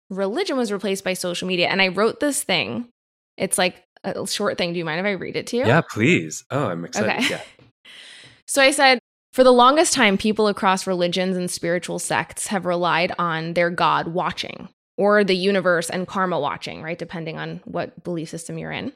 religion was replaced by social media. And I wrote this thing. It's like a short thing. Do you mind if I read it to you? Yeah, please. Oh, I'm excited. Okay. Yeah. so I said, for the longest time, people across religions and spiritual sects have relied on their God watching or the universe and karma watching, right? Depending on what belief system you're in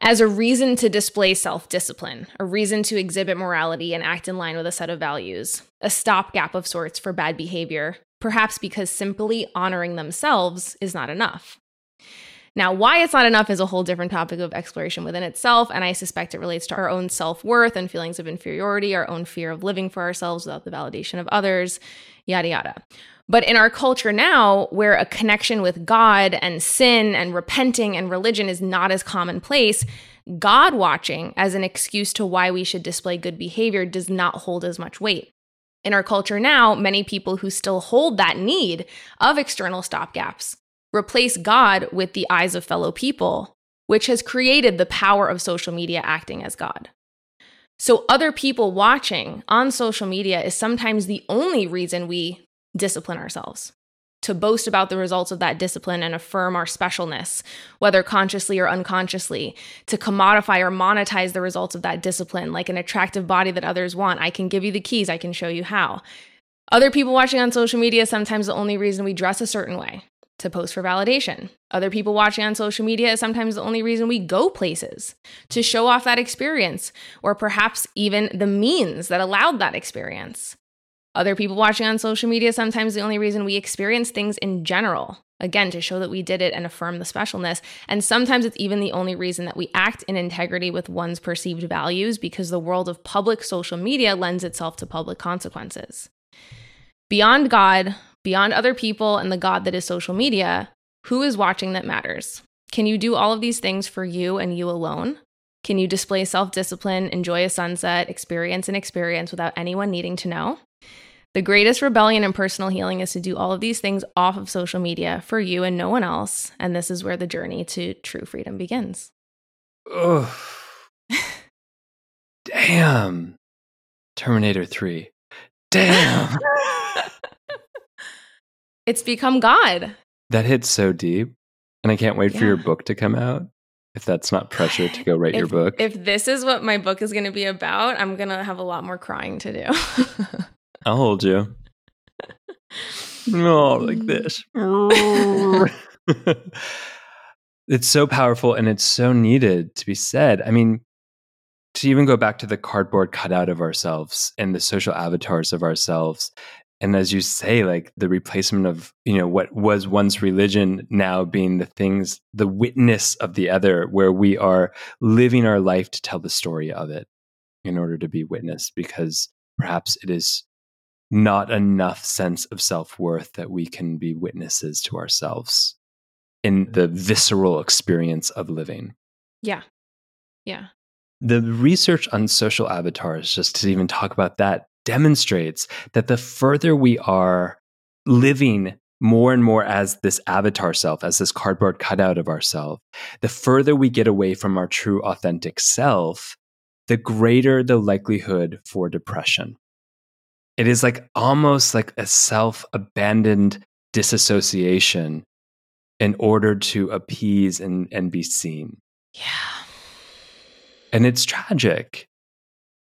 as a reason to display self discipline, a reason to exhibit morality and act in line with a set of values, a stopgap of sorts for bad behavior, perhaps because simply honoring themselves is not enough. Now, why it's not enough is a whole different topic of exploration within itself, and I suspect it relates to our own self worth and feelings of inferiority, our own fear of living for ourselves without the validation of others, yada yada. But in our culture now, where a connection with God and sin and repenting and religion is not as commonplace, God watching as an excuse to why we should display good behavior does not hold as much weight. In our culture now, many people who still hold that need of external stopgaps replace God with the eyes of fellow people, which has created the power of social media acting as God. So, other people watching on social media is sometimes the only reason we discipline ourselves, to boast about the results of that discipline and affirm our specialness, whether consciously or unconsciously, to commodify or monetize the results of that discipline, like an attractive body that others want. I can give you the keys, I can show you how. Other people watching on social media, sometimes the only reason we dress a certain way to post for validation. Other people watching on social media is sometimes the only reason we go places to show off that experience, or perhaps even the means that allowed that experience other people watching on social media, sometimes the only reason we experience things in general. Again, to show that we did it and affirm the specialness. And sometimes it's even the only reason that we act in integrity with one's perceived values because the world of public social media lends itself to public consequences. Beyond God, beyond other people, and the God that is social media, who is watching that matters? Can you do all of these things for you and you alone? Can you display self discipline, enjoy a sunset, experience an experience without anyone needing to know? The greatest rebellion and personal healing is to do all of these things off of social media for you and no one else. And this is where the journey to true freedom begins. Ugh. damn. Terminator 3. Damn. it's become God. That hits so deep. And I can't wait yeah. for your book to come out. If that's not pressure to go write if, your book. If this is what my book is going to be about, I'm going to have a lot more crying to do. I'll hold you. oh, like this. Oh. it's so powerful and it's so needed to be said. I mean, to even go back to the cardboard cutout of ourselves and the social avatars of ourselves and as you say like the replacement of you know what was once religion now being the things the witness of the other where we are living our life to tell the story of it in order to be witness because perhaps it is not enough sense of self-worth that we can be witnesses to ourselves in the visceral experience of living. Yeah. Yeah. The research on social avatars just to even talk about that demonstrates that the further we are living more and more as this avatar self, as this cardboard cutout of ourself, the further we get away from our true authentic self, the greater the likelihood for depression. It is like almost like a self abandoned disassociation in order to appease and, and be seen. Yeah. And it's tragic.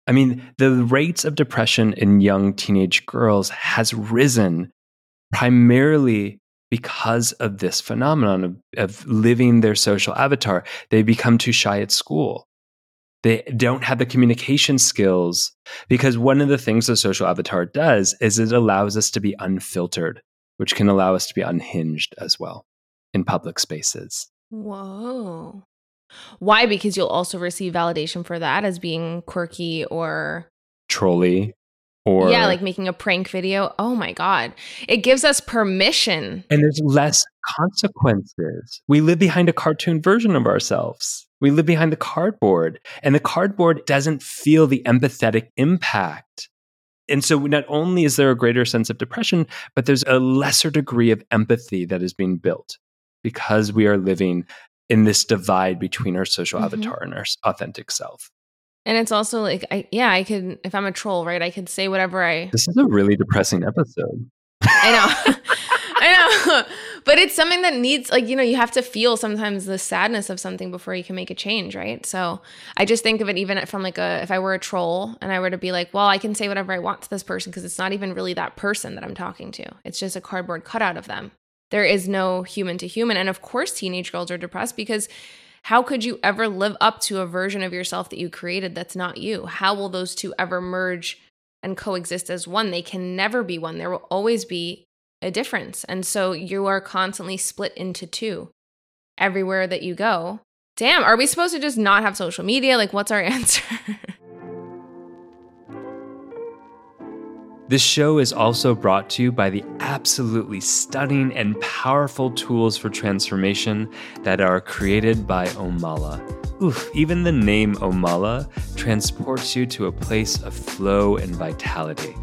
I mean, the rates of depression in young teenage girls has risen primarily because of this phenomenon of, of living their social avatar. They become too shy at school. They don't have the communication skills because one of the things the social avatar does is it allows us to be unfiltered, which can allow us to be unhinged as well in public spaces. Whoa. Why? Because you'll also receive validation for that as being quirky or trolly or yeah, like making a prank video. Oh my god. It gives us permission. And there's less consequences. We live behind a cartoon version of ourselves. We live behind the cardboard, and the cardboard doesn't feel the empathetic impact. And so, not only is there a greater sense of depression, but there's a lesser degree of empathy that is being built because we are living in this divide between our social mm-hmm. avatar and our authentic self. And it's also like, I, yeah, I could, if I'm a troll, right, I could say whatever I. This is a really depressing episode. I know. I know. But it's something that needs, like, you know, you have to feel sometimes the sadness of something before you can make a change, right? So I just think of it even from like a, if I were a troll and I were to be like, well, I can say whatever I want to this person because it's not even really that person that I'm talking to. It's just a cardboard cutout of them. There is no human to human. And of course, teenage girls are depressed because how could you ever live up to a version of yourself that you created that's not you? How will those two ever merge and coexist as one? They can never be one. There will always be a difference. And so you are constantly split into two everywhere that you go. Damn, are we supposed to just not have social media? Like, what's our answer? This show is also brought to you by the absolutely stunning and powerful tools for transformation that are created by Omala. Oof, even the name Omala transports you to a place of flow and vitality.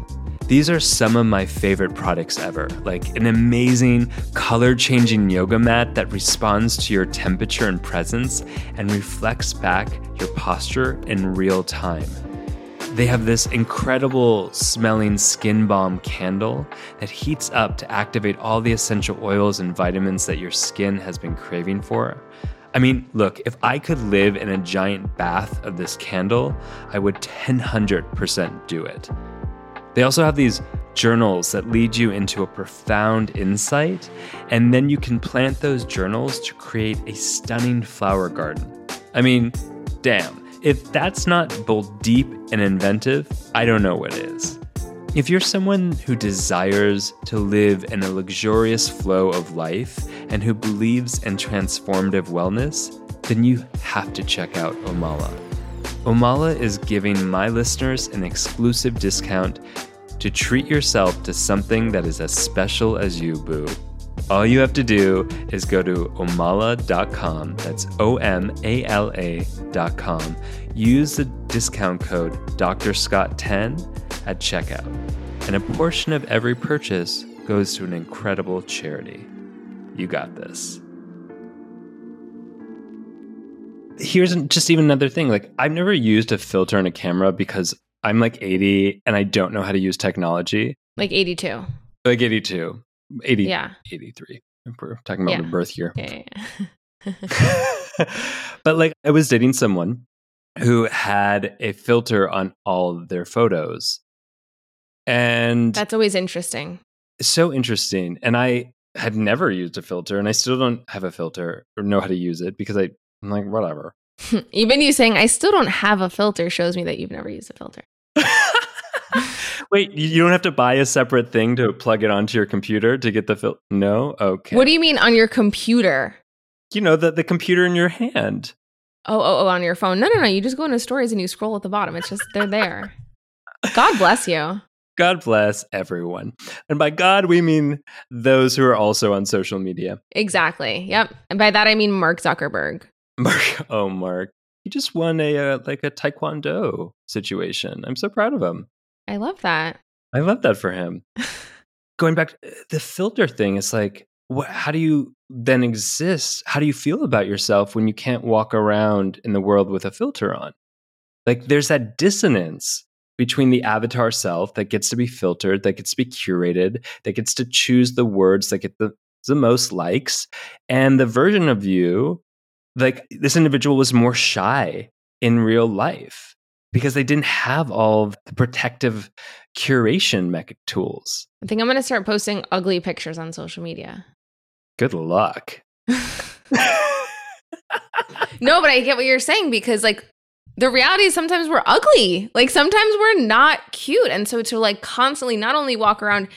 These are some of my favorite products ever, like an amazing color changing yoga mat that responds to your temperature and presence and reflects back your posture in real time they have this incredible smelling skin balm candle that heats up to activate all the essential oils and vitamins that your skin has been craving for. I mean, look, if I could live in a giant bath of this candle, I would 100% do it. They also have these journals that lead you into a profound insight, and then you can plant those journals to create a stunning flower garden. I mean, damn. If that's not both deep and inventive, I don't know what is. If you're someone who desires to live in a luxurious flow of life and who believes in transformative wellness, then you have to check out Omala. Omala is giving my listeners an exclusive discount to treat yourself to something that is as special as you, boo. All you have to do is go to omala.com. That's O M A L A.com. Use the discount code Dr. Scott 10 at checkout. And a portion of every purchase goes to an incredible charity. You got this. Here's just even another thing. Like, I've never used a filter in a camera because I'm like 80 and I don't know how to use technology. Like 82. Like 82. 80, yeah. 83. we're talking about yeah. the birth year. Yeah, yeah. but like I was dating someone who had a filter on all of their photos. And that's always interesting. So interesting. And I had never used a filter and I still don't have a filter or know how to use it because I, I'm like, whatever. Even you saying I still don't have a filter shows me that you've never used a filter. Wait, you don't have to buy a separate thing to plug it onto your computer to get the filter? No? Okay. What do you mean on your computer? You know, the, the computer in your hand. Oh, oh, oh, on your phone. No, no, no. You just go into stories and you scroll at the bottom. It's just, they're there. God bless you. God bless everyone. And by God, we mean those who are also on social media. Exactly. Yep. And by that, I mean Mark Zuckerberg. Mark, oh, Mark. He just won a uh, like a taekwondo situation. I'm so proud of him. I love that. I love that for him. Going back the filter thing, it's like, what, how do you then exist? How do you feel about yourself when you can't walk around in the world with a filter on? Like, there's that dissonance between the avatar self that gets to be filtered, that gets to be curated, that gets to choose the words that get the the most likes. And the version of you, like this individual was more shy in real life because they didn't have all of the protective curation mech tools. I think I'm going to start posting ugly pictures on social media. Good luck. no, but I get what you're saying because like the reality is sometimes we're ugly. Like sometimes we're not cute. And so to like constantly not only walk around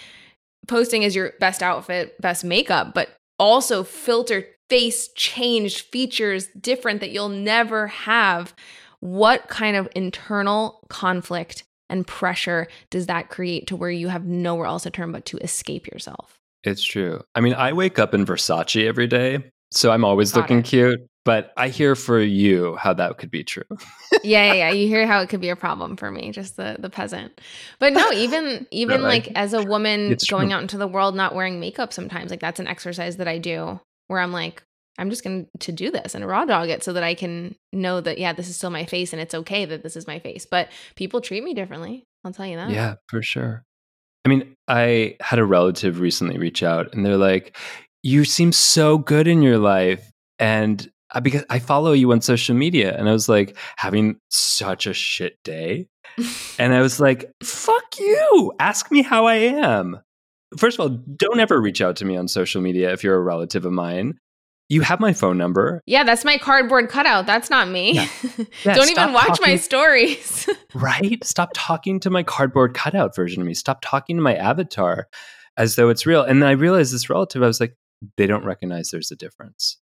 posting as your best outfit, best makeup, but also filter face changed features different that you'll never have. What kind of internal conflict and pressure does that create to where you have nowhere else to turn but to escape yourself? It's true. I mean, I wake up in Versace every day, so I'm always Got looking it. cute. But I hear for you how that could be true. yeah, yeah, yeah. You hear how it could be a problem for me, just the the peasant. But no, even even no, like as a woman going true. out into the world not wearing makeup sometimes, like that's an exercise that I do where I'm like, I'm just going to do this and raw dog it so that I can know that yeah, this is still my face and it's okay that this is my face. But people treat me differently. I'll tell you that. Yeah, for sure. I mean, I had a relative recently reach out and they're like, "You seem so good in your life." And I, because I follow you on social media and I was like having such a shit day. and I was like, fuck you. Ask me how I am. First of all, don't ever reach out to me on social media if you're a relative of mine. You have my phone number. Yeah, that's my cardboard cutout. That's not me. Yeah. Yeah, don't even watch talking, my stories. right? Stop talking to my cardboard cutout version of me. Stop talking to my avatar as though it's real. And then I realized this relative, I was like, they don't recognize there's a difference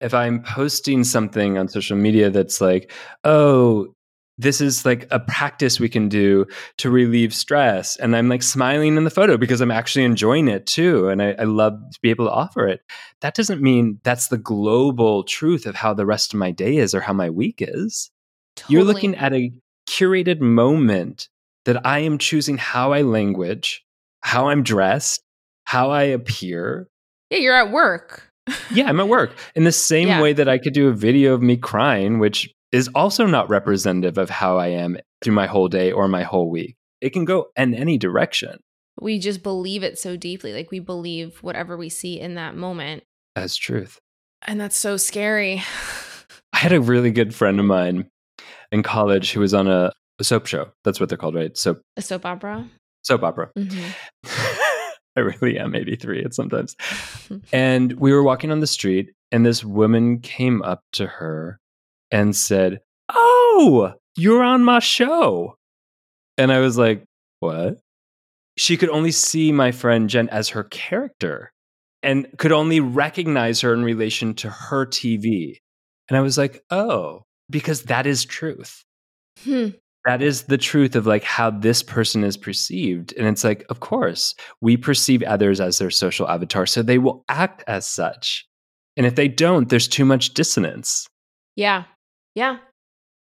if I'm posting something on social media that's like, oh, this is like a practice we can do to relieve stress. And I'm like smiling in the photo because I'm actually enjoying it too. And I, I, love to be able to offer it. That doesn't mean that's the global truth of how the rest of my day is or how my week is. Totally. You're looking at a curated moment that I am choosing how I language, how I'm dressed, how I appear. Yeah, you're at work yeah, I'm at work in the same yeah. way that I could do a video of me crying, which is also not representative of how I am through my whole day or my whole week. It can go in any direction. We just believe it so deeply. Like we believe whatever we see in that moment as truth. And that's so scary. I had a really good friend of mine in college who was on a, a soap show. That's what they're called, right? Soap. A soap opera? Soap opera. Mm-hmm. I really am 83 at sometimes. and we were walking on the street, and this woman came up to her and said, Oh, you're on my show. And I was like, What? She could only see my friend Jen as her character and could only recognize her in relation to her TV. And I was like, Oh, because that is truth. Hmm that is the truth of like how this person is perceived and it's like of course we perceive others as their social avatar so they will act as such and if they don't there's too much dissonance yeah yeah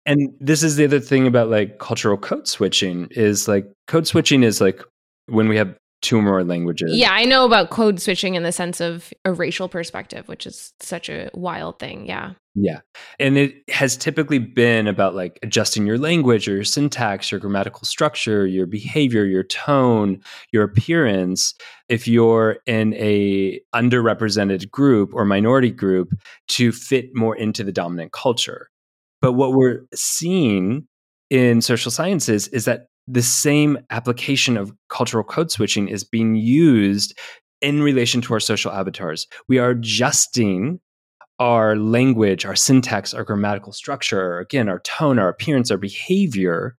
and this is the other thing about like cultural code switching is like code switching is like when we have two or more languages. Yeah, I know about code switching in the sense of a racial perspective, which is such a wild thing. Yeah. Yeah. And it has typically been about like adjusting your language or your syntax, your grammatical structure, your behavior, your tone, your appearance if you're in a underrepresented group or minority group to fit more into the dominant culture. But what we're seeing in social sciences is that the same application of cultural code switching is being used in relation to our social avatars. We are adjusting our language, our syntax, our grammatical structure, again, our tone, our appearance, our behavior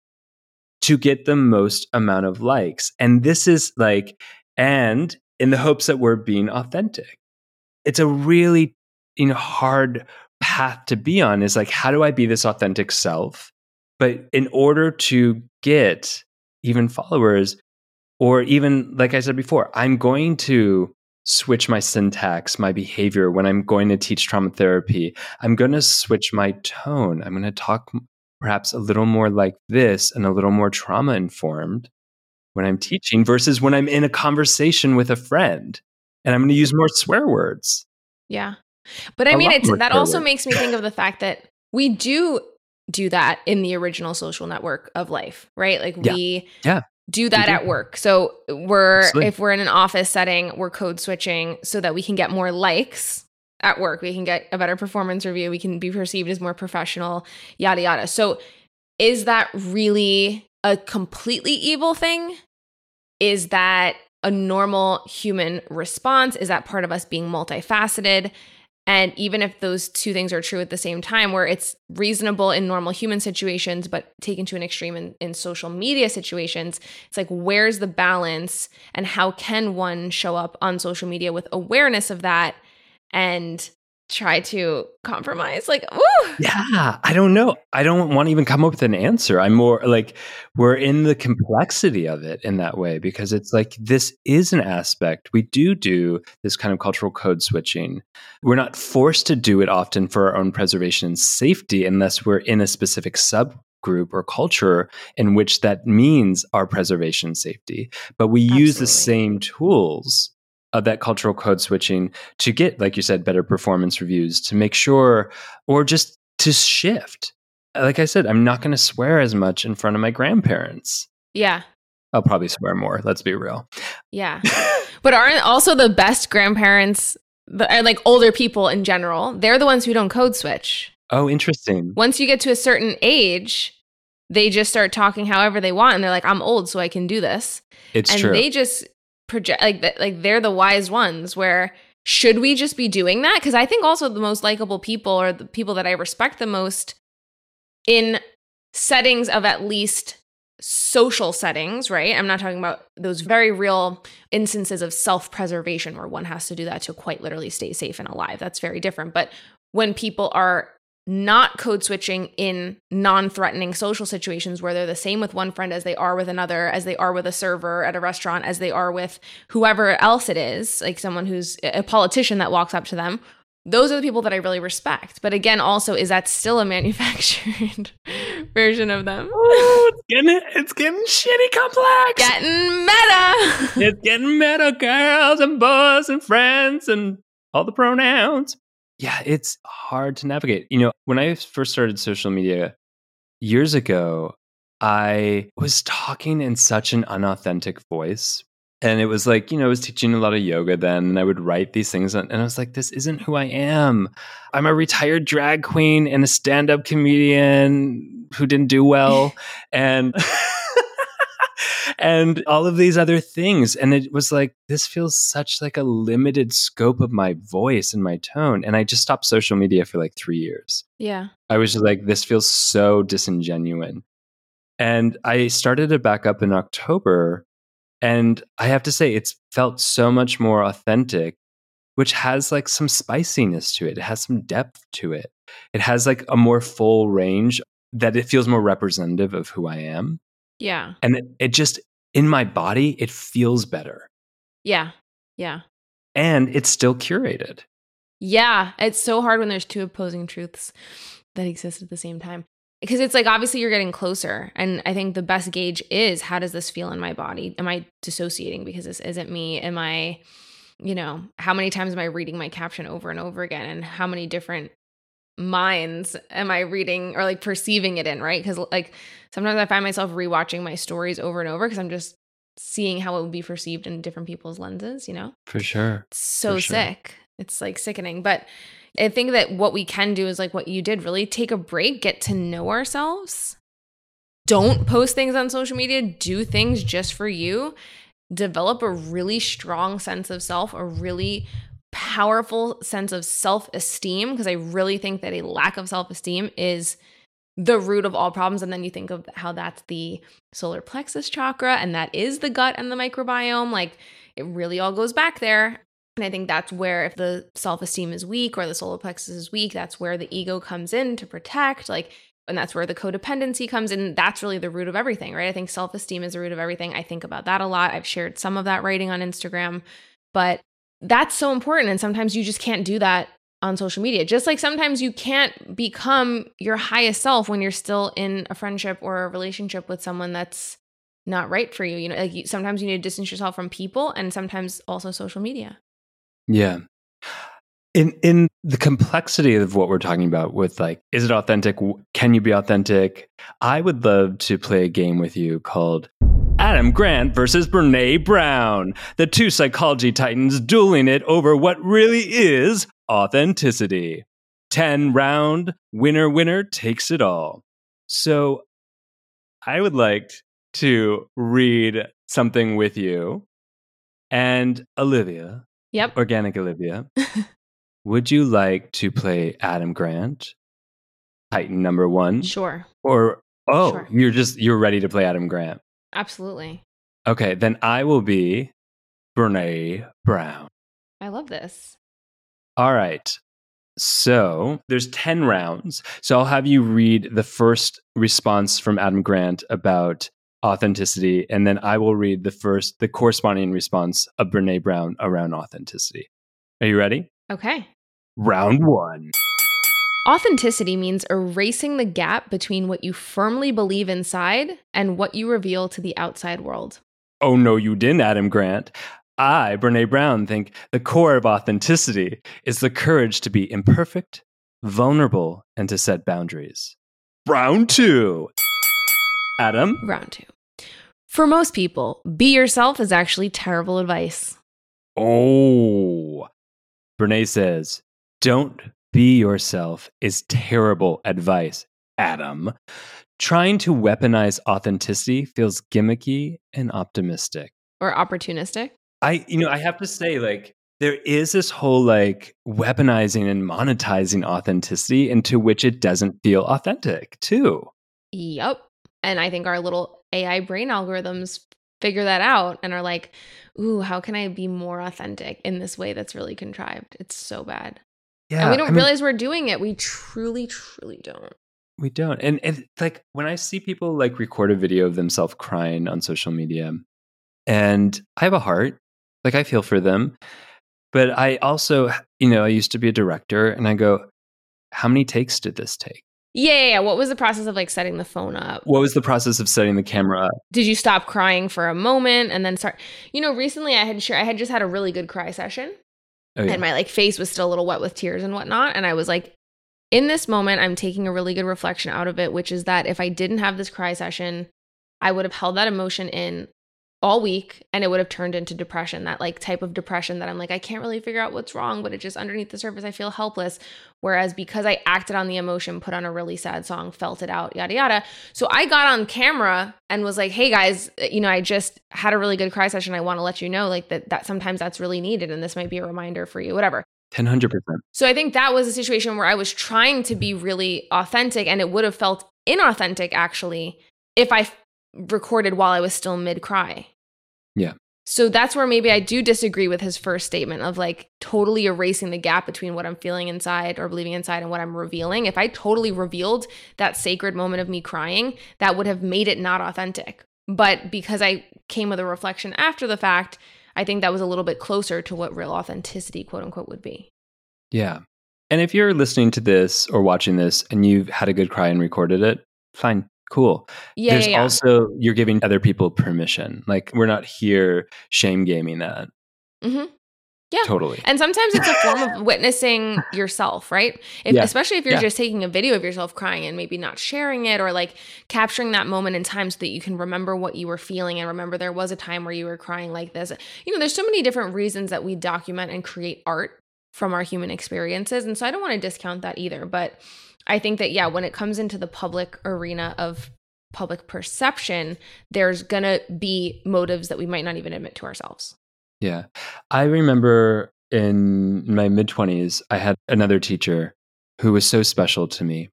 to get the most amount of likes. And this is like, and in the hopes that we're being authentic. It's a really you know, hard path to be on is like, how do I be this authentic self? But in order to get even followers, or even like I said before, I'm going to switch my syntax, my behavior when I'm going to teach trauma therapy. I'm going to switch my tone. I'm going to talk perhaps a little more like this and a little more trauma informed when I'm teaching versus when I'm in a conversation with a friend and I'm going to use more swear words. Yeah. But I mean, it's, that also makes me think of the fact that we do do that in the original social network of life, right? Like yeah. we yeah. do that do. at work. So we're Absolutely. if we're in an office setting, we're code switching so that we can get more likes at work. We can get a better performance review. We can be perceived as more professional, yada yada. So is that really a completely evil thing? Is that a normal human response? Is that part of us being multifaceted? And even if those two things are true at the same time, where it's reasonable in normal human situations, but taken to an extreme in, in social media situations, it's like, where's the balance? And how can one show up on social media with awareness of that and try to compromise? Like, ooh, Yeah, I don't know. I don't want to even come up with an answer. I'm more like we're in the complexity of it in that way because it's like this is an aspect. We do do this kind of cultural code switching. We're not forced to do it often for our own preservation and safety unless we're in a specific subgroup or culture in which that means our preservation safety. But we use the same tools of that cultural code switching to get, like you said, better performance reviews to make sure, or just to shift. Like I said, I'm not going to swear as much in front of my grandparents. yeah, I'll probably swear more. Let's be real. yeah. But aren't also the best grandparents, the, uh, like older people in general, they're the ones who don't code switch. oh, interesting. Once you get to a certain age, they just start talking however they want and they're like, I'm old, so I can do this. It's and true. they just project like that like they're the wise ones where should we just be doing that? Because i think also the most likable people are the people that i respect the most in settings of at least social settings right? I'm not talking about those very real instances of self-preservation where one has to do that to quite literally stay safe and alive. That's very different. But when people are not code switching in non threatening social situations where they're the same with one friend as they are with another, as they are with a server at a restaurant, as they are with whoever else it is, like someone who's a politician that walks up to them. Those are the people that I really respect. But again, also, is that still a manufactured version of them? oh, it's getting it's getting shitty complex. Getting meta. it's getting meta girls and boys and friends and all the pronouns. Yeah, it's hard to navigate. You know, when I first started social media years ago, I was talking in such an unauthentic voice. And it was like, you know, I was teaching a lot of yoga then, and I would write these things. And I was like, this isn't who I am. I'm a retired drag queen and a stand up comedian who didn't do well. and. and all of these other things. And it was like this feels such like a limited scope of my voice and my tone. And i just stopped social media for like 3 years. Yeah. i was just like this feels so disingenuous and i started it back up in october and i have to say it's felt so much more authentic which has like some spiciness to it. It has some depth to it. It has like a more full range that it feels more representative of who i am. Yeah. and it, it just in my body it feels better Yeah. Yeah. and it's still curated Yeah, it's so hard when there's two opposing truths that exist at the same time. Because it's like obviously you're getting closer. And I think the best gauge is how does this feel in my body? Am I dissociating because this isn't me? Am I, you know, how many times am I reading my caption over and over again? And how many different minds am I reading or like perceiving it in, right? Because like sometimes I find myself rewatching my stories over and over because I'm just seeing how it would be perceived in different people's lenses, you know? for sure It's so For sure. sick. It's like sickening. But I think that what we can do is like what you did really take a break, get to know ourselves. Don't post things on social media, do things just for you. Develop a really strong sense of self, a really powerful sense of self esteem, because I really think that a lack of self esteem is the root of all problems. And then you think of how that's the solar plexus chakra and that is the gut and the microbiome. Like it really all goes back there. And I think that's where if the self-esteem is weak or the solar plexus is weak, that's where the ego comes in to protect. Like, and that's where the codependency comes in. That's really the root of everything, right? I think self-esteem is the root of everything. I think about that a lot. I've shared some of that writing on Instagram, but that's so important. And sometimes you just can't do that on social media. Just like sometimes you can't become your highest self when you're still in a friendship or a relationship with someone that's not right for you. You know, like you, sometimes you need to distance yourself from people and sometimes also social media. Yeah. In in the complexity of what we're talking about with like is it authentic? Can you be authentic? I would love to play a game with you called Adam Grant versus Brene Brown, the two psychology titans dueling it over what really is authenticity. 10 round, winner, winner takes it all. So I would like to read something with you. And Olivia, Yep. Organic Olivia, would you like to play Adam Grant, Titan number one? Sure. Or, oh, Sure. you're just, you're ready to play Adam Grant. Absolutely. Okay, then I will be Brene Brown. I love this. All right. So there's 10 rounds. So I'll have you read the first response from Adam Grant about authenticity, and then I will read the first, the corresponding response of Brene Brown around authenticity. Are you ready? Okay. Round one. Authenticity means erasing the gap between what you firmly believe inside and what you reveal to the outside world. Oh, no, you didn't, Adam Grant. I, Brene Brown, think the core of authenticity is the courage to be imperfect, vulnerable, and to set boundaries. Round two. Adam? Round two. For most people, be yourself is actually terrible advice. Oh. Brene says, don't be yourself is terrible advice, Adam. Trying to weaponize authenticity feels gimmicky and optimistic. Or opportunistic. I, you know, I have to say, like, there is this whole like weaponizing and monetizing authenticity into which it doesn't feel authentic, too. Yep. And I think our little AI brain algorithms figure that out and are like, ooh, how can I be more authentic in this way that's really contrived? It's so bad. Yeah. and we don't I mean, realize we're doing it. We truly, truly don't. We don't. And, and like when I see people like record a video of themselves crying on social media, and I have a heart, like I feel for them. But I also, you know, I used to be a director and I go, how many takes did this take? Yeah, yeah, yeah. What was the process of like setting the phone up? What was the process of setting the camera up? Did you stop crying for a moment and then start? You know, recently I had shared, I had just had a really good cry session Oh, yeah. and my like face was still a little wet with tears and whatnot. And I was like, in this moment, I'm taking a really good reflection out of it, which is that if I didn't have this cry session, I would have held that emotion in all week and it would have turned into depression, that like type of depression that I'm like, I can't really figure out what's wrong, but it just underneath the surface, I feel helpless. Whereas because I acted on the emotion, put on a really sad song, felt it out, yada, yada. So I got on camera and was like, hey guys, eh, you know, I just had a really good cry session. I want to let you know like that, that sometimes that's really needed. And this might be a reminder for you, whatever. 100%. So I think that was a situation where I was trying to be really authentic and it would have felt inauthentic actually if I recorded while I was still mid cry. Yeah. So that's where maybe I do disagree with his first statement of like totally erasing the gap between what I'm feeling inside or believing inside and what I'm revealing. If I totally revealed that sacred moment of me crying, that would have made it not authentic. But because I came with a reflection after the fact, I think that was a little bit closer to what real authenticity, quote unquote, would be. Yeah. And if you're listening to this or watching this and you've had a good cry and recorded it, fine, cool. Yeah, There's yeah, yeah. also, you're giving other people permission. Like, we're not here shame gaming that. Mm-hmm. Yeah. Totally. And sometimes it's a form of witnessing yourself, right? If, Yeah. Especially if you're Yeah. just taking a video of yourself crying and maybe not sharing it or like capturing that moment in time so that you can remember what you were feeling and remember there was a time where you were crying like this. You know, there's so many different reasons that we document and create art from our human experiences. And so I don't want to discount that either. But I think that, yeah, when it comes into the public arena of public perception, there's going to be motives that we might not even admit to ourselves. Yeah. I remember in my mid 20s, I had another teacher who was so special to me.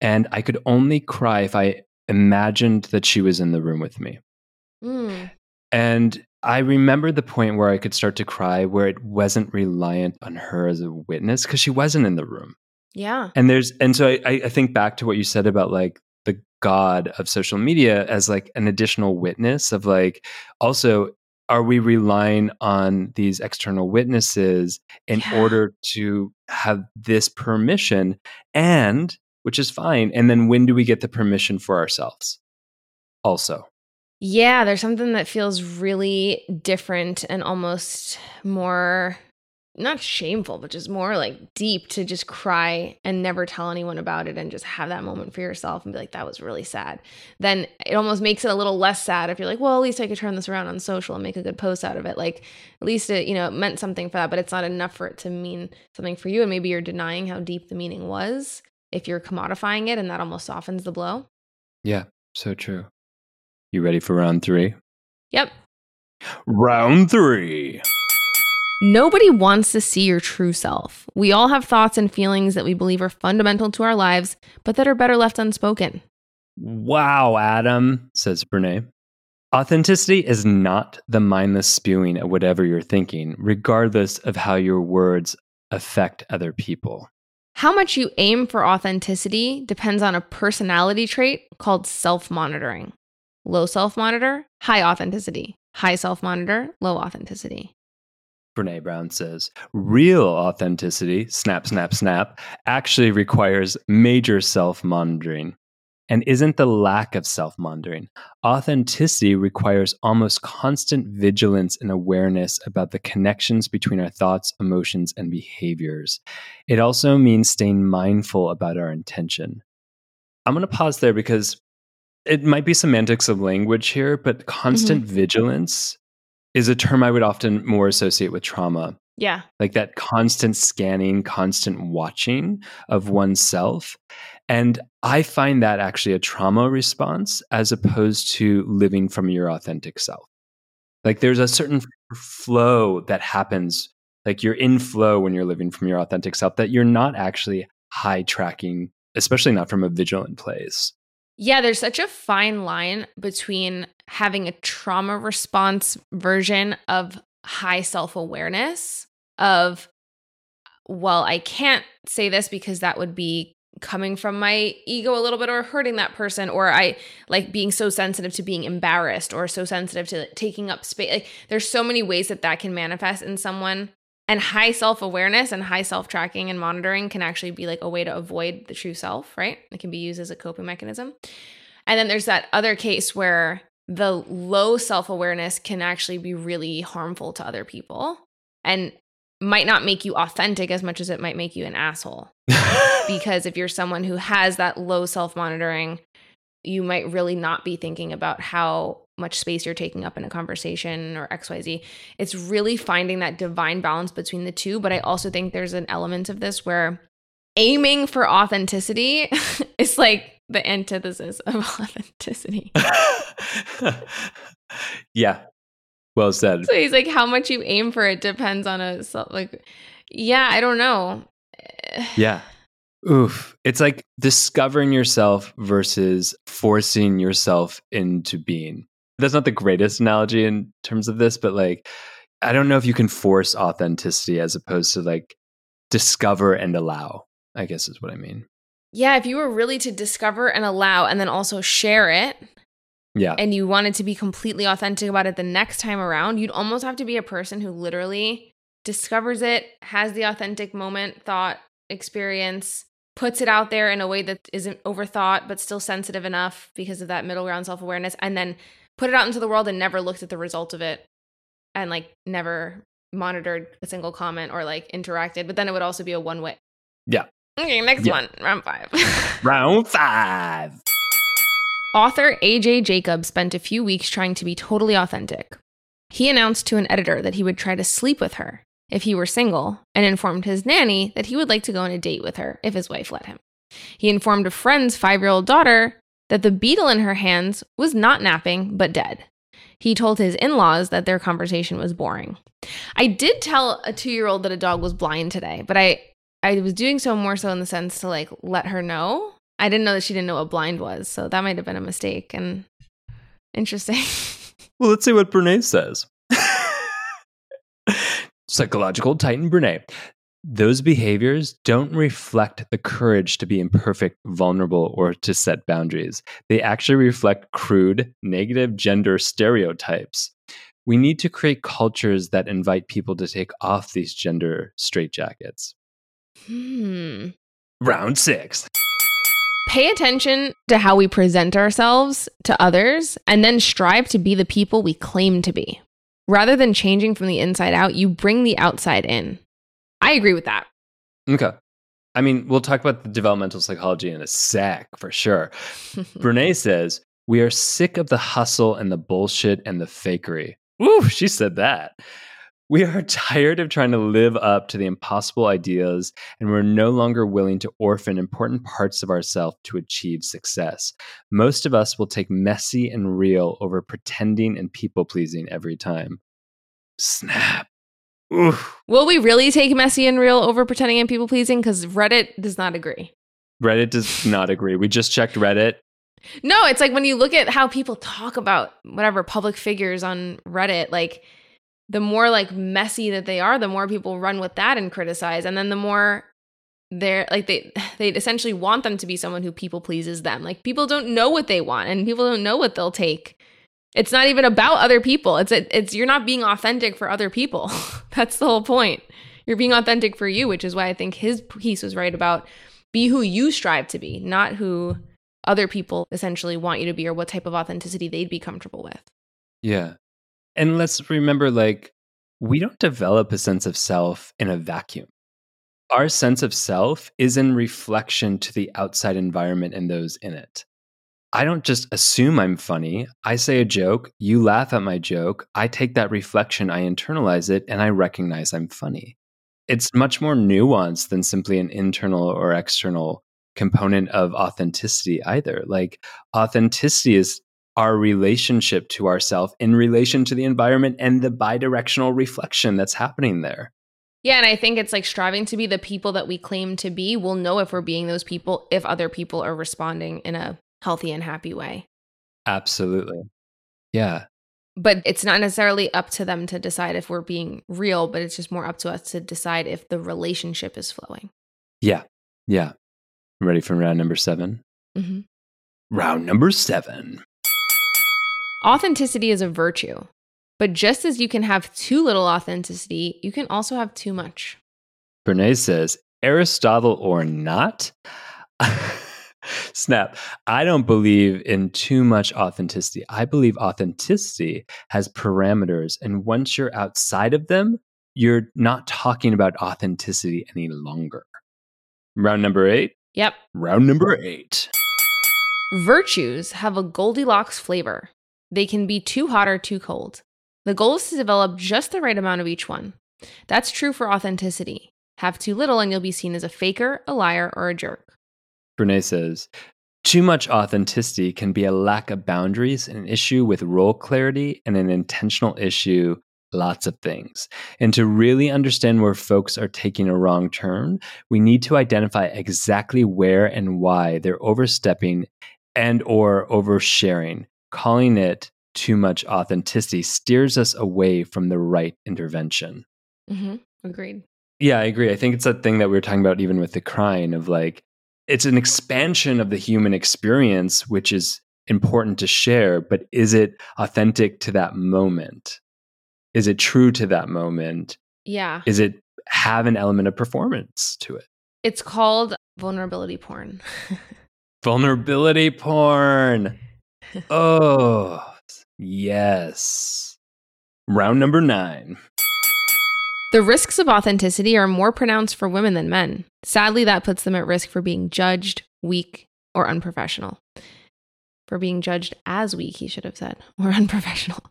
And I could only cry if I imagined that she was in the room with me. Mm. And I remember the point where I could start to cry where it wasn't reliant on her as a witness because she wasn't in the room. Yeah. And there's, and so I, I think back to what you said about like the God of social media as like an additional witness of like, also, are we relying on these external witnesses in Yeah. order to have this permission? And, which is fine. And then when do we get the permission for ourselves? Also. Yeah, there's something that feels really different and almost more not shameful, but just more like deep to just cry and never tell anyone about it and just have that moment for yourself and be like, that was really sad. Then it almost makes it a little less sad if you're like, well, at least I could turn this around on social and make a good post out of it. Like, at least it, you know, it meant something for that, but it's not enough for it to mean something for you. And maybe you're denying how deep the meaning was if you're commodifying it and that almost softens the blow. Yeah, so true. You ready for round three? Yep. Round three. Nobody wants to see your true self. We all have thoughts and feelings that we believe are fundamental to our lives, but that are better left unspoken. Wow, Adam, says Brene. Authenticity is not the mindless spewing of whatever you're thinking, regardless of how your words affect other people. How much you aim for authenticity depends on a personality trait called self monitoring. Low self monitor, high authenticity. High self monitor, low authenticity. Brene Brown says, real authenticity, snap, snap, snap, actually requires major self monitoring and isn't the lack of self monitoring. Authenticity requires almost constant vigilance and awareness about the connections between our thoughts, emotions, and behaviors. It also means staying mindful about our intention. I'm going to pause there because it might be semantics of language here, but constant mm-hmm. vigilance is a term I would often more associate with trauma. Yeah. Like that constant scanning, constant watching of oneself. And I find that actually a trauma response as opposed to living from your authentic self. Like there's a certain flow that happens, like you're in flow when you're living from your authentic self, that you're not actually high tracking, especially not from a vigilant place. Yeah, there's such a fine line between having a trauma response version of high self awareness, of, well, I can't say this because that would be coming from my ego a little bit or hurting that person or i like being so sensitive to being embarrassed or so sensitive to taking up space like there's so many ways that that can manifest in someone. And high self-awareness and high self-tracking and monitoring can actually be like a way to avoid the true self right? It can be used as a coping mechanism. And then there's that other case where the low self-awareness can actually be really harmful to other people and might not make you authentic as much as it might make you an asshole because if you're someone who has that low self-monitoring you might really not be thinking about how much space you're taking up in a conversation or XYZ. It's really finding that divine balance between the two. But I also think there's an element of this where aiming for authenticity is like the antithesis of authenticity. yeah. Well said. So he's like, how much you aim for it depends on a self. Like, yeah, I don't know. yeah. Oof. It's like discovering yourself versus forcing yourself into being. That's not the greatest analogy in terms of this, but like, I don't know if you can force authenticity as opposed to like discover and allow, I guess is what I mean. Yeah. If you were really to discover and allow and then also share it. Yeah. And you wanted to be completely authentic about it the next time around, you'd almost have to be a person who literally discovers it, has the authentic moment, thought, experience, puts it out there in a way that isn't overthought but still sensitive enough because of that middle ground self-awareness and then put it out into the world and never looked at the result of it and like never monitored a single comment or like interacted but then it would also be a one way yeah okay next yeah. one round five round five author aj jacobs spent a few weeks trying to be totally authentic he announced to an editor that he would try to sleep with her if he were single and informed his nanny that he would like to go on a date with her if his wife let him. He informed a friend's five year old daughter that the beetle in her hands was not napping but dead. He told his in laws that their conversation was boring. I did tell a two year old that a dog was blind today, but I, I was doing so more so in the sense to like let her know. I didn't know that she didn't know what blind was, so that might have been a mistake and interesting. well, let's see what Brene says. Psychological Titan Brene. Those behaviors don't reflect the courage to be imperfect, vulnerable, or to set boundaries. They actually reflect crude, negative gender stereotypes. We need to create cultures that invite people to take off these gender straitjackets. Hmm. Round six. Pay attention to how we present ourselves to others and then strive to be the people we claim to be. Rather than changing from the inside out, you bring the outside in. I agree with that. Okay. I mean, we'll talk about the developmental psychology in a sec for sure. Brene says, We are sick of the hustle and the bullshit and the fakery. Ooh, she said that. We are tired of trying to live up to the impossible ideas, and we're no longer willing to orphan important parts of ourselves to achieve success. Most of us will take messy and real over pretending and people pleasing every time. Snap. Oof. Will we really take messy and real over pretending and people pleasing? Because Reddit does not agree. Reddit does not agree. We just checked Reddit. No, it's like when you look at how people talk about whatever public figures on Reddit, like the more like messy that they are, the more people run with that and criticize. And then the more they're like they they essentially want them to be someone who people pleases them. Like people don't know what they want and people don't know what they'll take. It's not even about other people. It's it's you're not being authentic for other people. That's the whole point. You're being authentic for you, which is why I think his piece was right about be who you strive to be, not who other people essentially want you to be or what type of authenticity they'd be comfortable with. Yeah. And let's remember like, we don't develop a sense of self in a vacuum. Our sense of self is in reflection to the outside environment and those in it. I don't just assume I'm funny. I say a joke, you laugh at my joke, I take that reflection, I internalize it, and I recognize I'm funny. It's much more nuanced than simply an internal or external component of authenticity either. Like authenticity is our relationship to ourself in relation to the environment and the bidirectional reflection that's happening there. Yeah, and I think it's like striving to be the people that we claim to be. We'll know if we're being those people if other people are responding in a healthy and happy way. Absolutely. Yeah. But it's not necessarily up to them to decide if we're being real, but it's just more up to us to decide if the relationship is flowing. Yeah. Yeah. Ready for round number 7 Mm-hmm. Round number seven. Authenticity is a virtue, but just as you can have too little authenticity, you can also have too much. Brene says, Aristotle or not? Snap. I don't believe in too much authenticity. I believe authenticity has parameters. And once you're outside of them, you're not talking about authenticity any longer. Round number eight. Yep. Round number eight. Virtues have a Goldilocks flavor. They can be too hot or too cold. The goal is to develop just the right amount of each one. That's true for authenticity. Have too little and you'll be seen as a faker, a liar, or a jerk. Brene says, too much authenticity can be a lack of boundaries, an issue with role clarity, and an intentional issue, lots of things. And to really understand where folks are taking a wrong turn, we need to identify exactly where and why they're overstepping and or oversharing. Calling it too much authenticity steers us away from the right intervention. Mm-hmm. Agreed. Yeah, I agree. I think it's that thing that we were talking about even with the crying of like, it's an expansion of the human experience, which is important to share, but is it authentic to that moment? Is it true to that moment? Yeah. Is it have an element of performance to it? It's called vulnerability porn. Vulnerability porn. Oh, yes. Round number nine. The risks of authenticity are more pronounced for women than men. Sadly, that puts them at risk for being judged, weak, or unprofessional. For being judged as weak, he should have said, or unprofessional.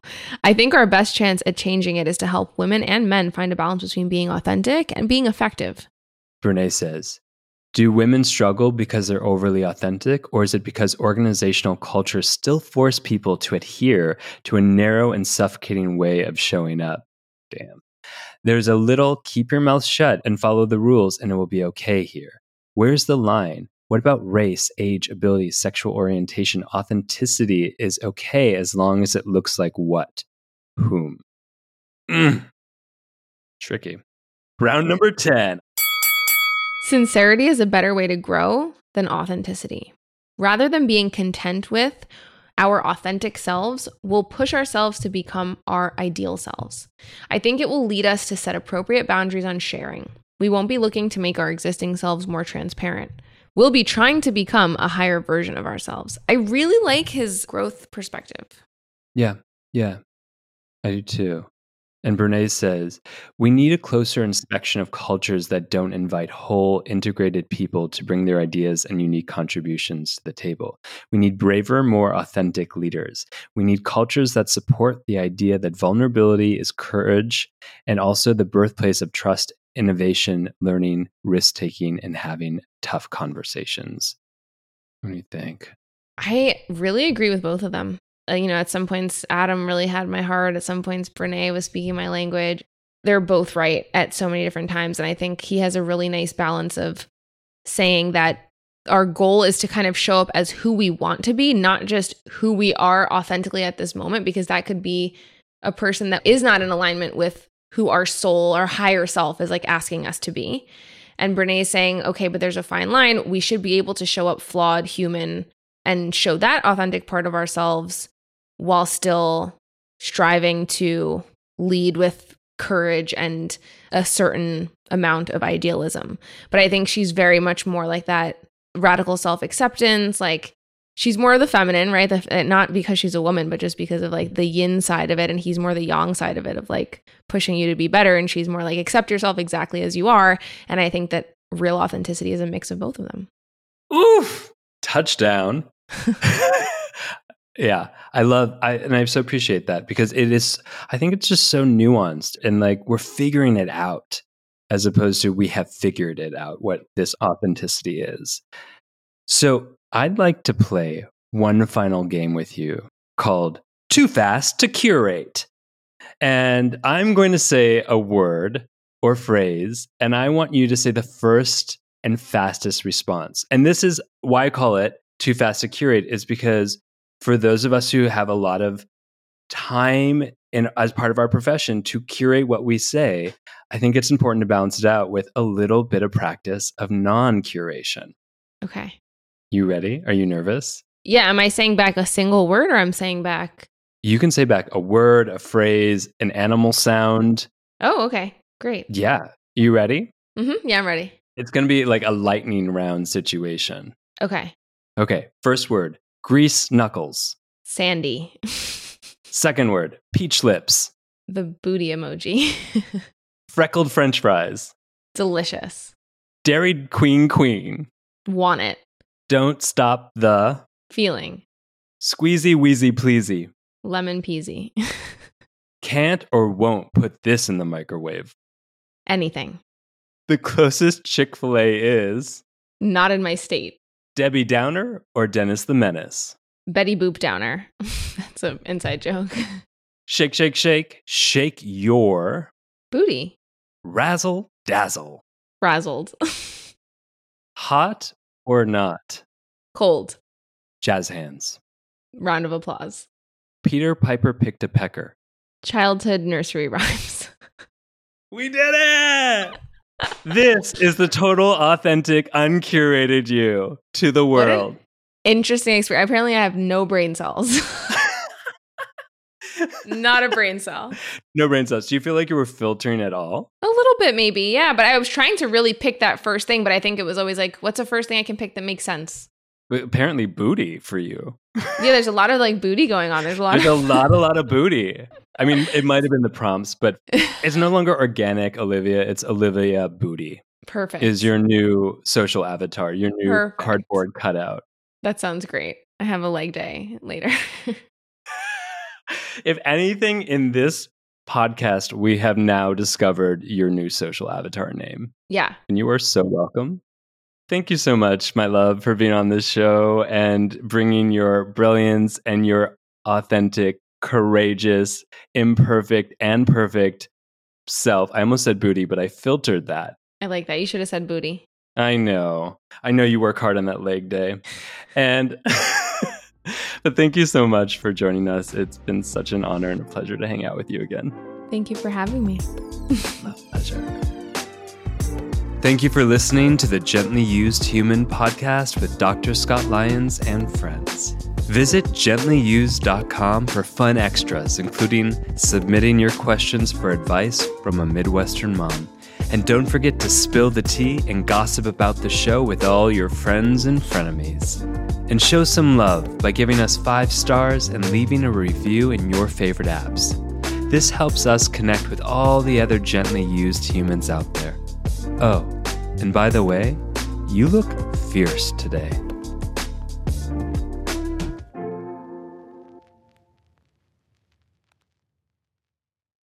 I think our best chance at changing it is to help women and men find a balance between being authentic and being effective. Brene says, do women struggle because they're overly authentic, or is it because organizational cultures still force people to adhere to a narrow and suffocating way of showing up? Damn. There's a little keep your mouth shut and follow the rules, and it will be okay here. Where's the line? What about race, age, ability, sexual orientation? Authenticity is okay as long as it looks like what? Whom? Mm. Tricky. Round number 10. Sincerity is a better way to grow than authenticity. Rather than being content with our authentic selves, we'll push ourselves to become our ideal selves. I think it will lead us to set appropriate boundaries on sharing. We won't be looking to make our existing selves more transparent. We'll be trying to become a higher version of ourselves. I really like his growth perspective. Yeah, yeah, I do too. And Brene says, we need a closer inspection of cultures that don't invite whole, integrated people to bring their ideas and unique contributions to the table. We need braver, more authentic leaders. We need cultures that support the idea that vulnerability is courage and also the birthplace of trust, innovation, learning, risk taking, and having tough conversations. What do you think? I really agree with both of them Uh, you know, at some points, Adam really had my heart. At some points, Brene was speaking my language. They're both right at so many different times. And I think he has a really nice balance of saying that our goal is to kind of show up as who we want to be, not just who we are authentically at this moment, because that could be a person that is not in alignment with who our soul, our higher self is like asking us to be. And Brene is saying, okay, but there's a fine line. We should be able to show up flawed, human, and show that authentic part of ourselves while still striving to lead with courage and a certain amount of idealism. But I think she's very much more like that radical self acceptance. Like she's more of the feminine, right? The, eh, not because she's a woman, but just because of like the yin side of it. And he's more the yang side of it, of like pushing you to be better. And she's more like accept yourself exactly as you are. And I think that real authenticity is a mix of both of them. Oof! Touchdown. Yeah, I love I and I so appreciate that because it is I think it's just so nuanced and like we're figuring it out as opposed to we have figured it out what this authenticity is. So, I'd like to play one final game with you called Too Fast to Curate. And I'm going to say a word or phrase and I want you to say the first and fastest response. And this is why I call it Too Fast to Curate is because for those of us who have a lot of time in as part of our profession to curate what we say, I think it's important to balance it out with a little bit of practice of non-curation. Okay. You ready? Are you nervous? Yeah, am I saying back a single word or I'm saying back You can say back a word, a phrase, an animal sound. Oh, okay. Great. Yeah. You ready? Mhm. Yeah, I'm ready. It's going to be like a lightning round situation. Okay. Okay, first word, grease knuckles. Sandy. Second word, peach lips. the booty emoji. Freckled french fries. Delicious. Dairy queen queen. Want it. Don't stop the Feeling. squeezy wheezy pleasy. Lemon peasy. Can't or won't put this in the microwave. Anything. The closest Chick fil A is Not in my state. Debbie Downer or Dennis the Menace. Betty Boop Downer. That's an inside joke. Shake, shake, shake. Shake your Booty. razzle dazzle. Razzled. Hot or not? Cold. Jazz hands. Round of applause. Peter Piper picked a pecker. Childhood nursery rhymes. We did it! This is the total authentic, uncurated you to the world. Interesting experience. Apparently, I have no brain cells. Not a brain cell. no brain cells. Do you feel like you were filtering at all? A little bit, maybe. Yeah. But I was trying to really pick that first thing. But I think it was always like, what's the first thing I can pick that makes sense? But apparently, booty for you. Yeah, there's a lot of like booty going on. There's a lot There's a lot, a lot of booty. I mean, it might have been the prompts, but it's no longer organic, Olivia. It's Olivia Booty Perfect. is your new social avatar, your new Perfect. cardboard cutout. that sounds great. I have a leg day later. if anything in this podcast, we have now discovered your new social avatar name. yeah. And you are so welcome. Thank you so much, my love, for being on this show and bringing your brilliance and your authentic, courageous, imperfect, and perfect self. I almost said booty, but I filtered that. I like that. You should have said booty. I know. I know you work hard on that leg day. And but thank you so much for joining us. It's been such an honor and a pleasure to hang out with you again. Thank you for having me. My pleasure. Thank you for listening to the Gently Used Human podcast with Dr. Scott Lyons and friends. Visit gentlyused.com for fun extras, including submitting your questions for advice from a Midwestern mom. And don't forget to spill the tea and gossip about the show with all your friends and frenemies. And show some love by giving us five stars and leaving a review in your favorite apps. This helps us connect with all the other gently used humans out there. Oh, and by the way, you look fierce today.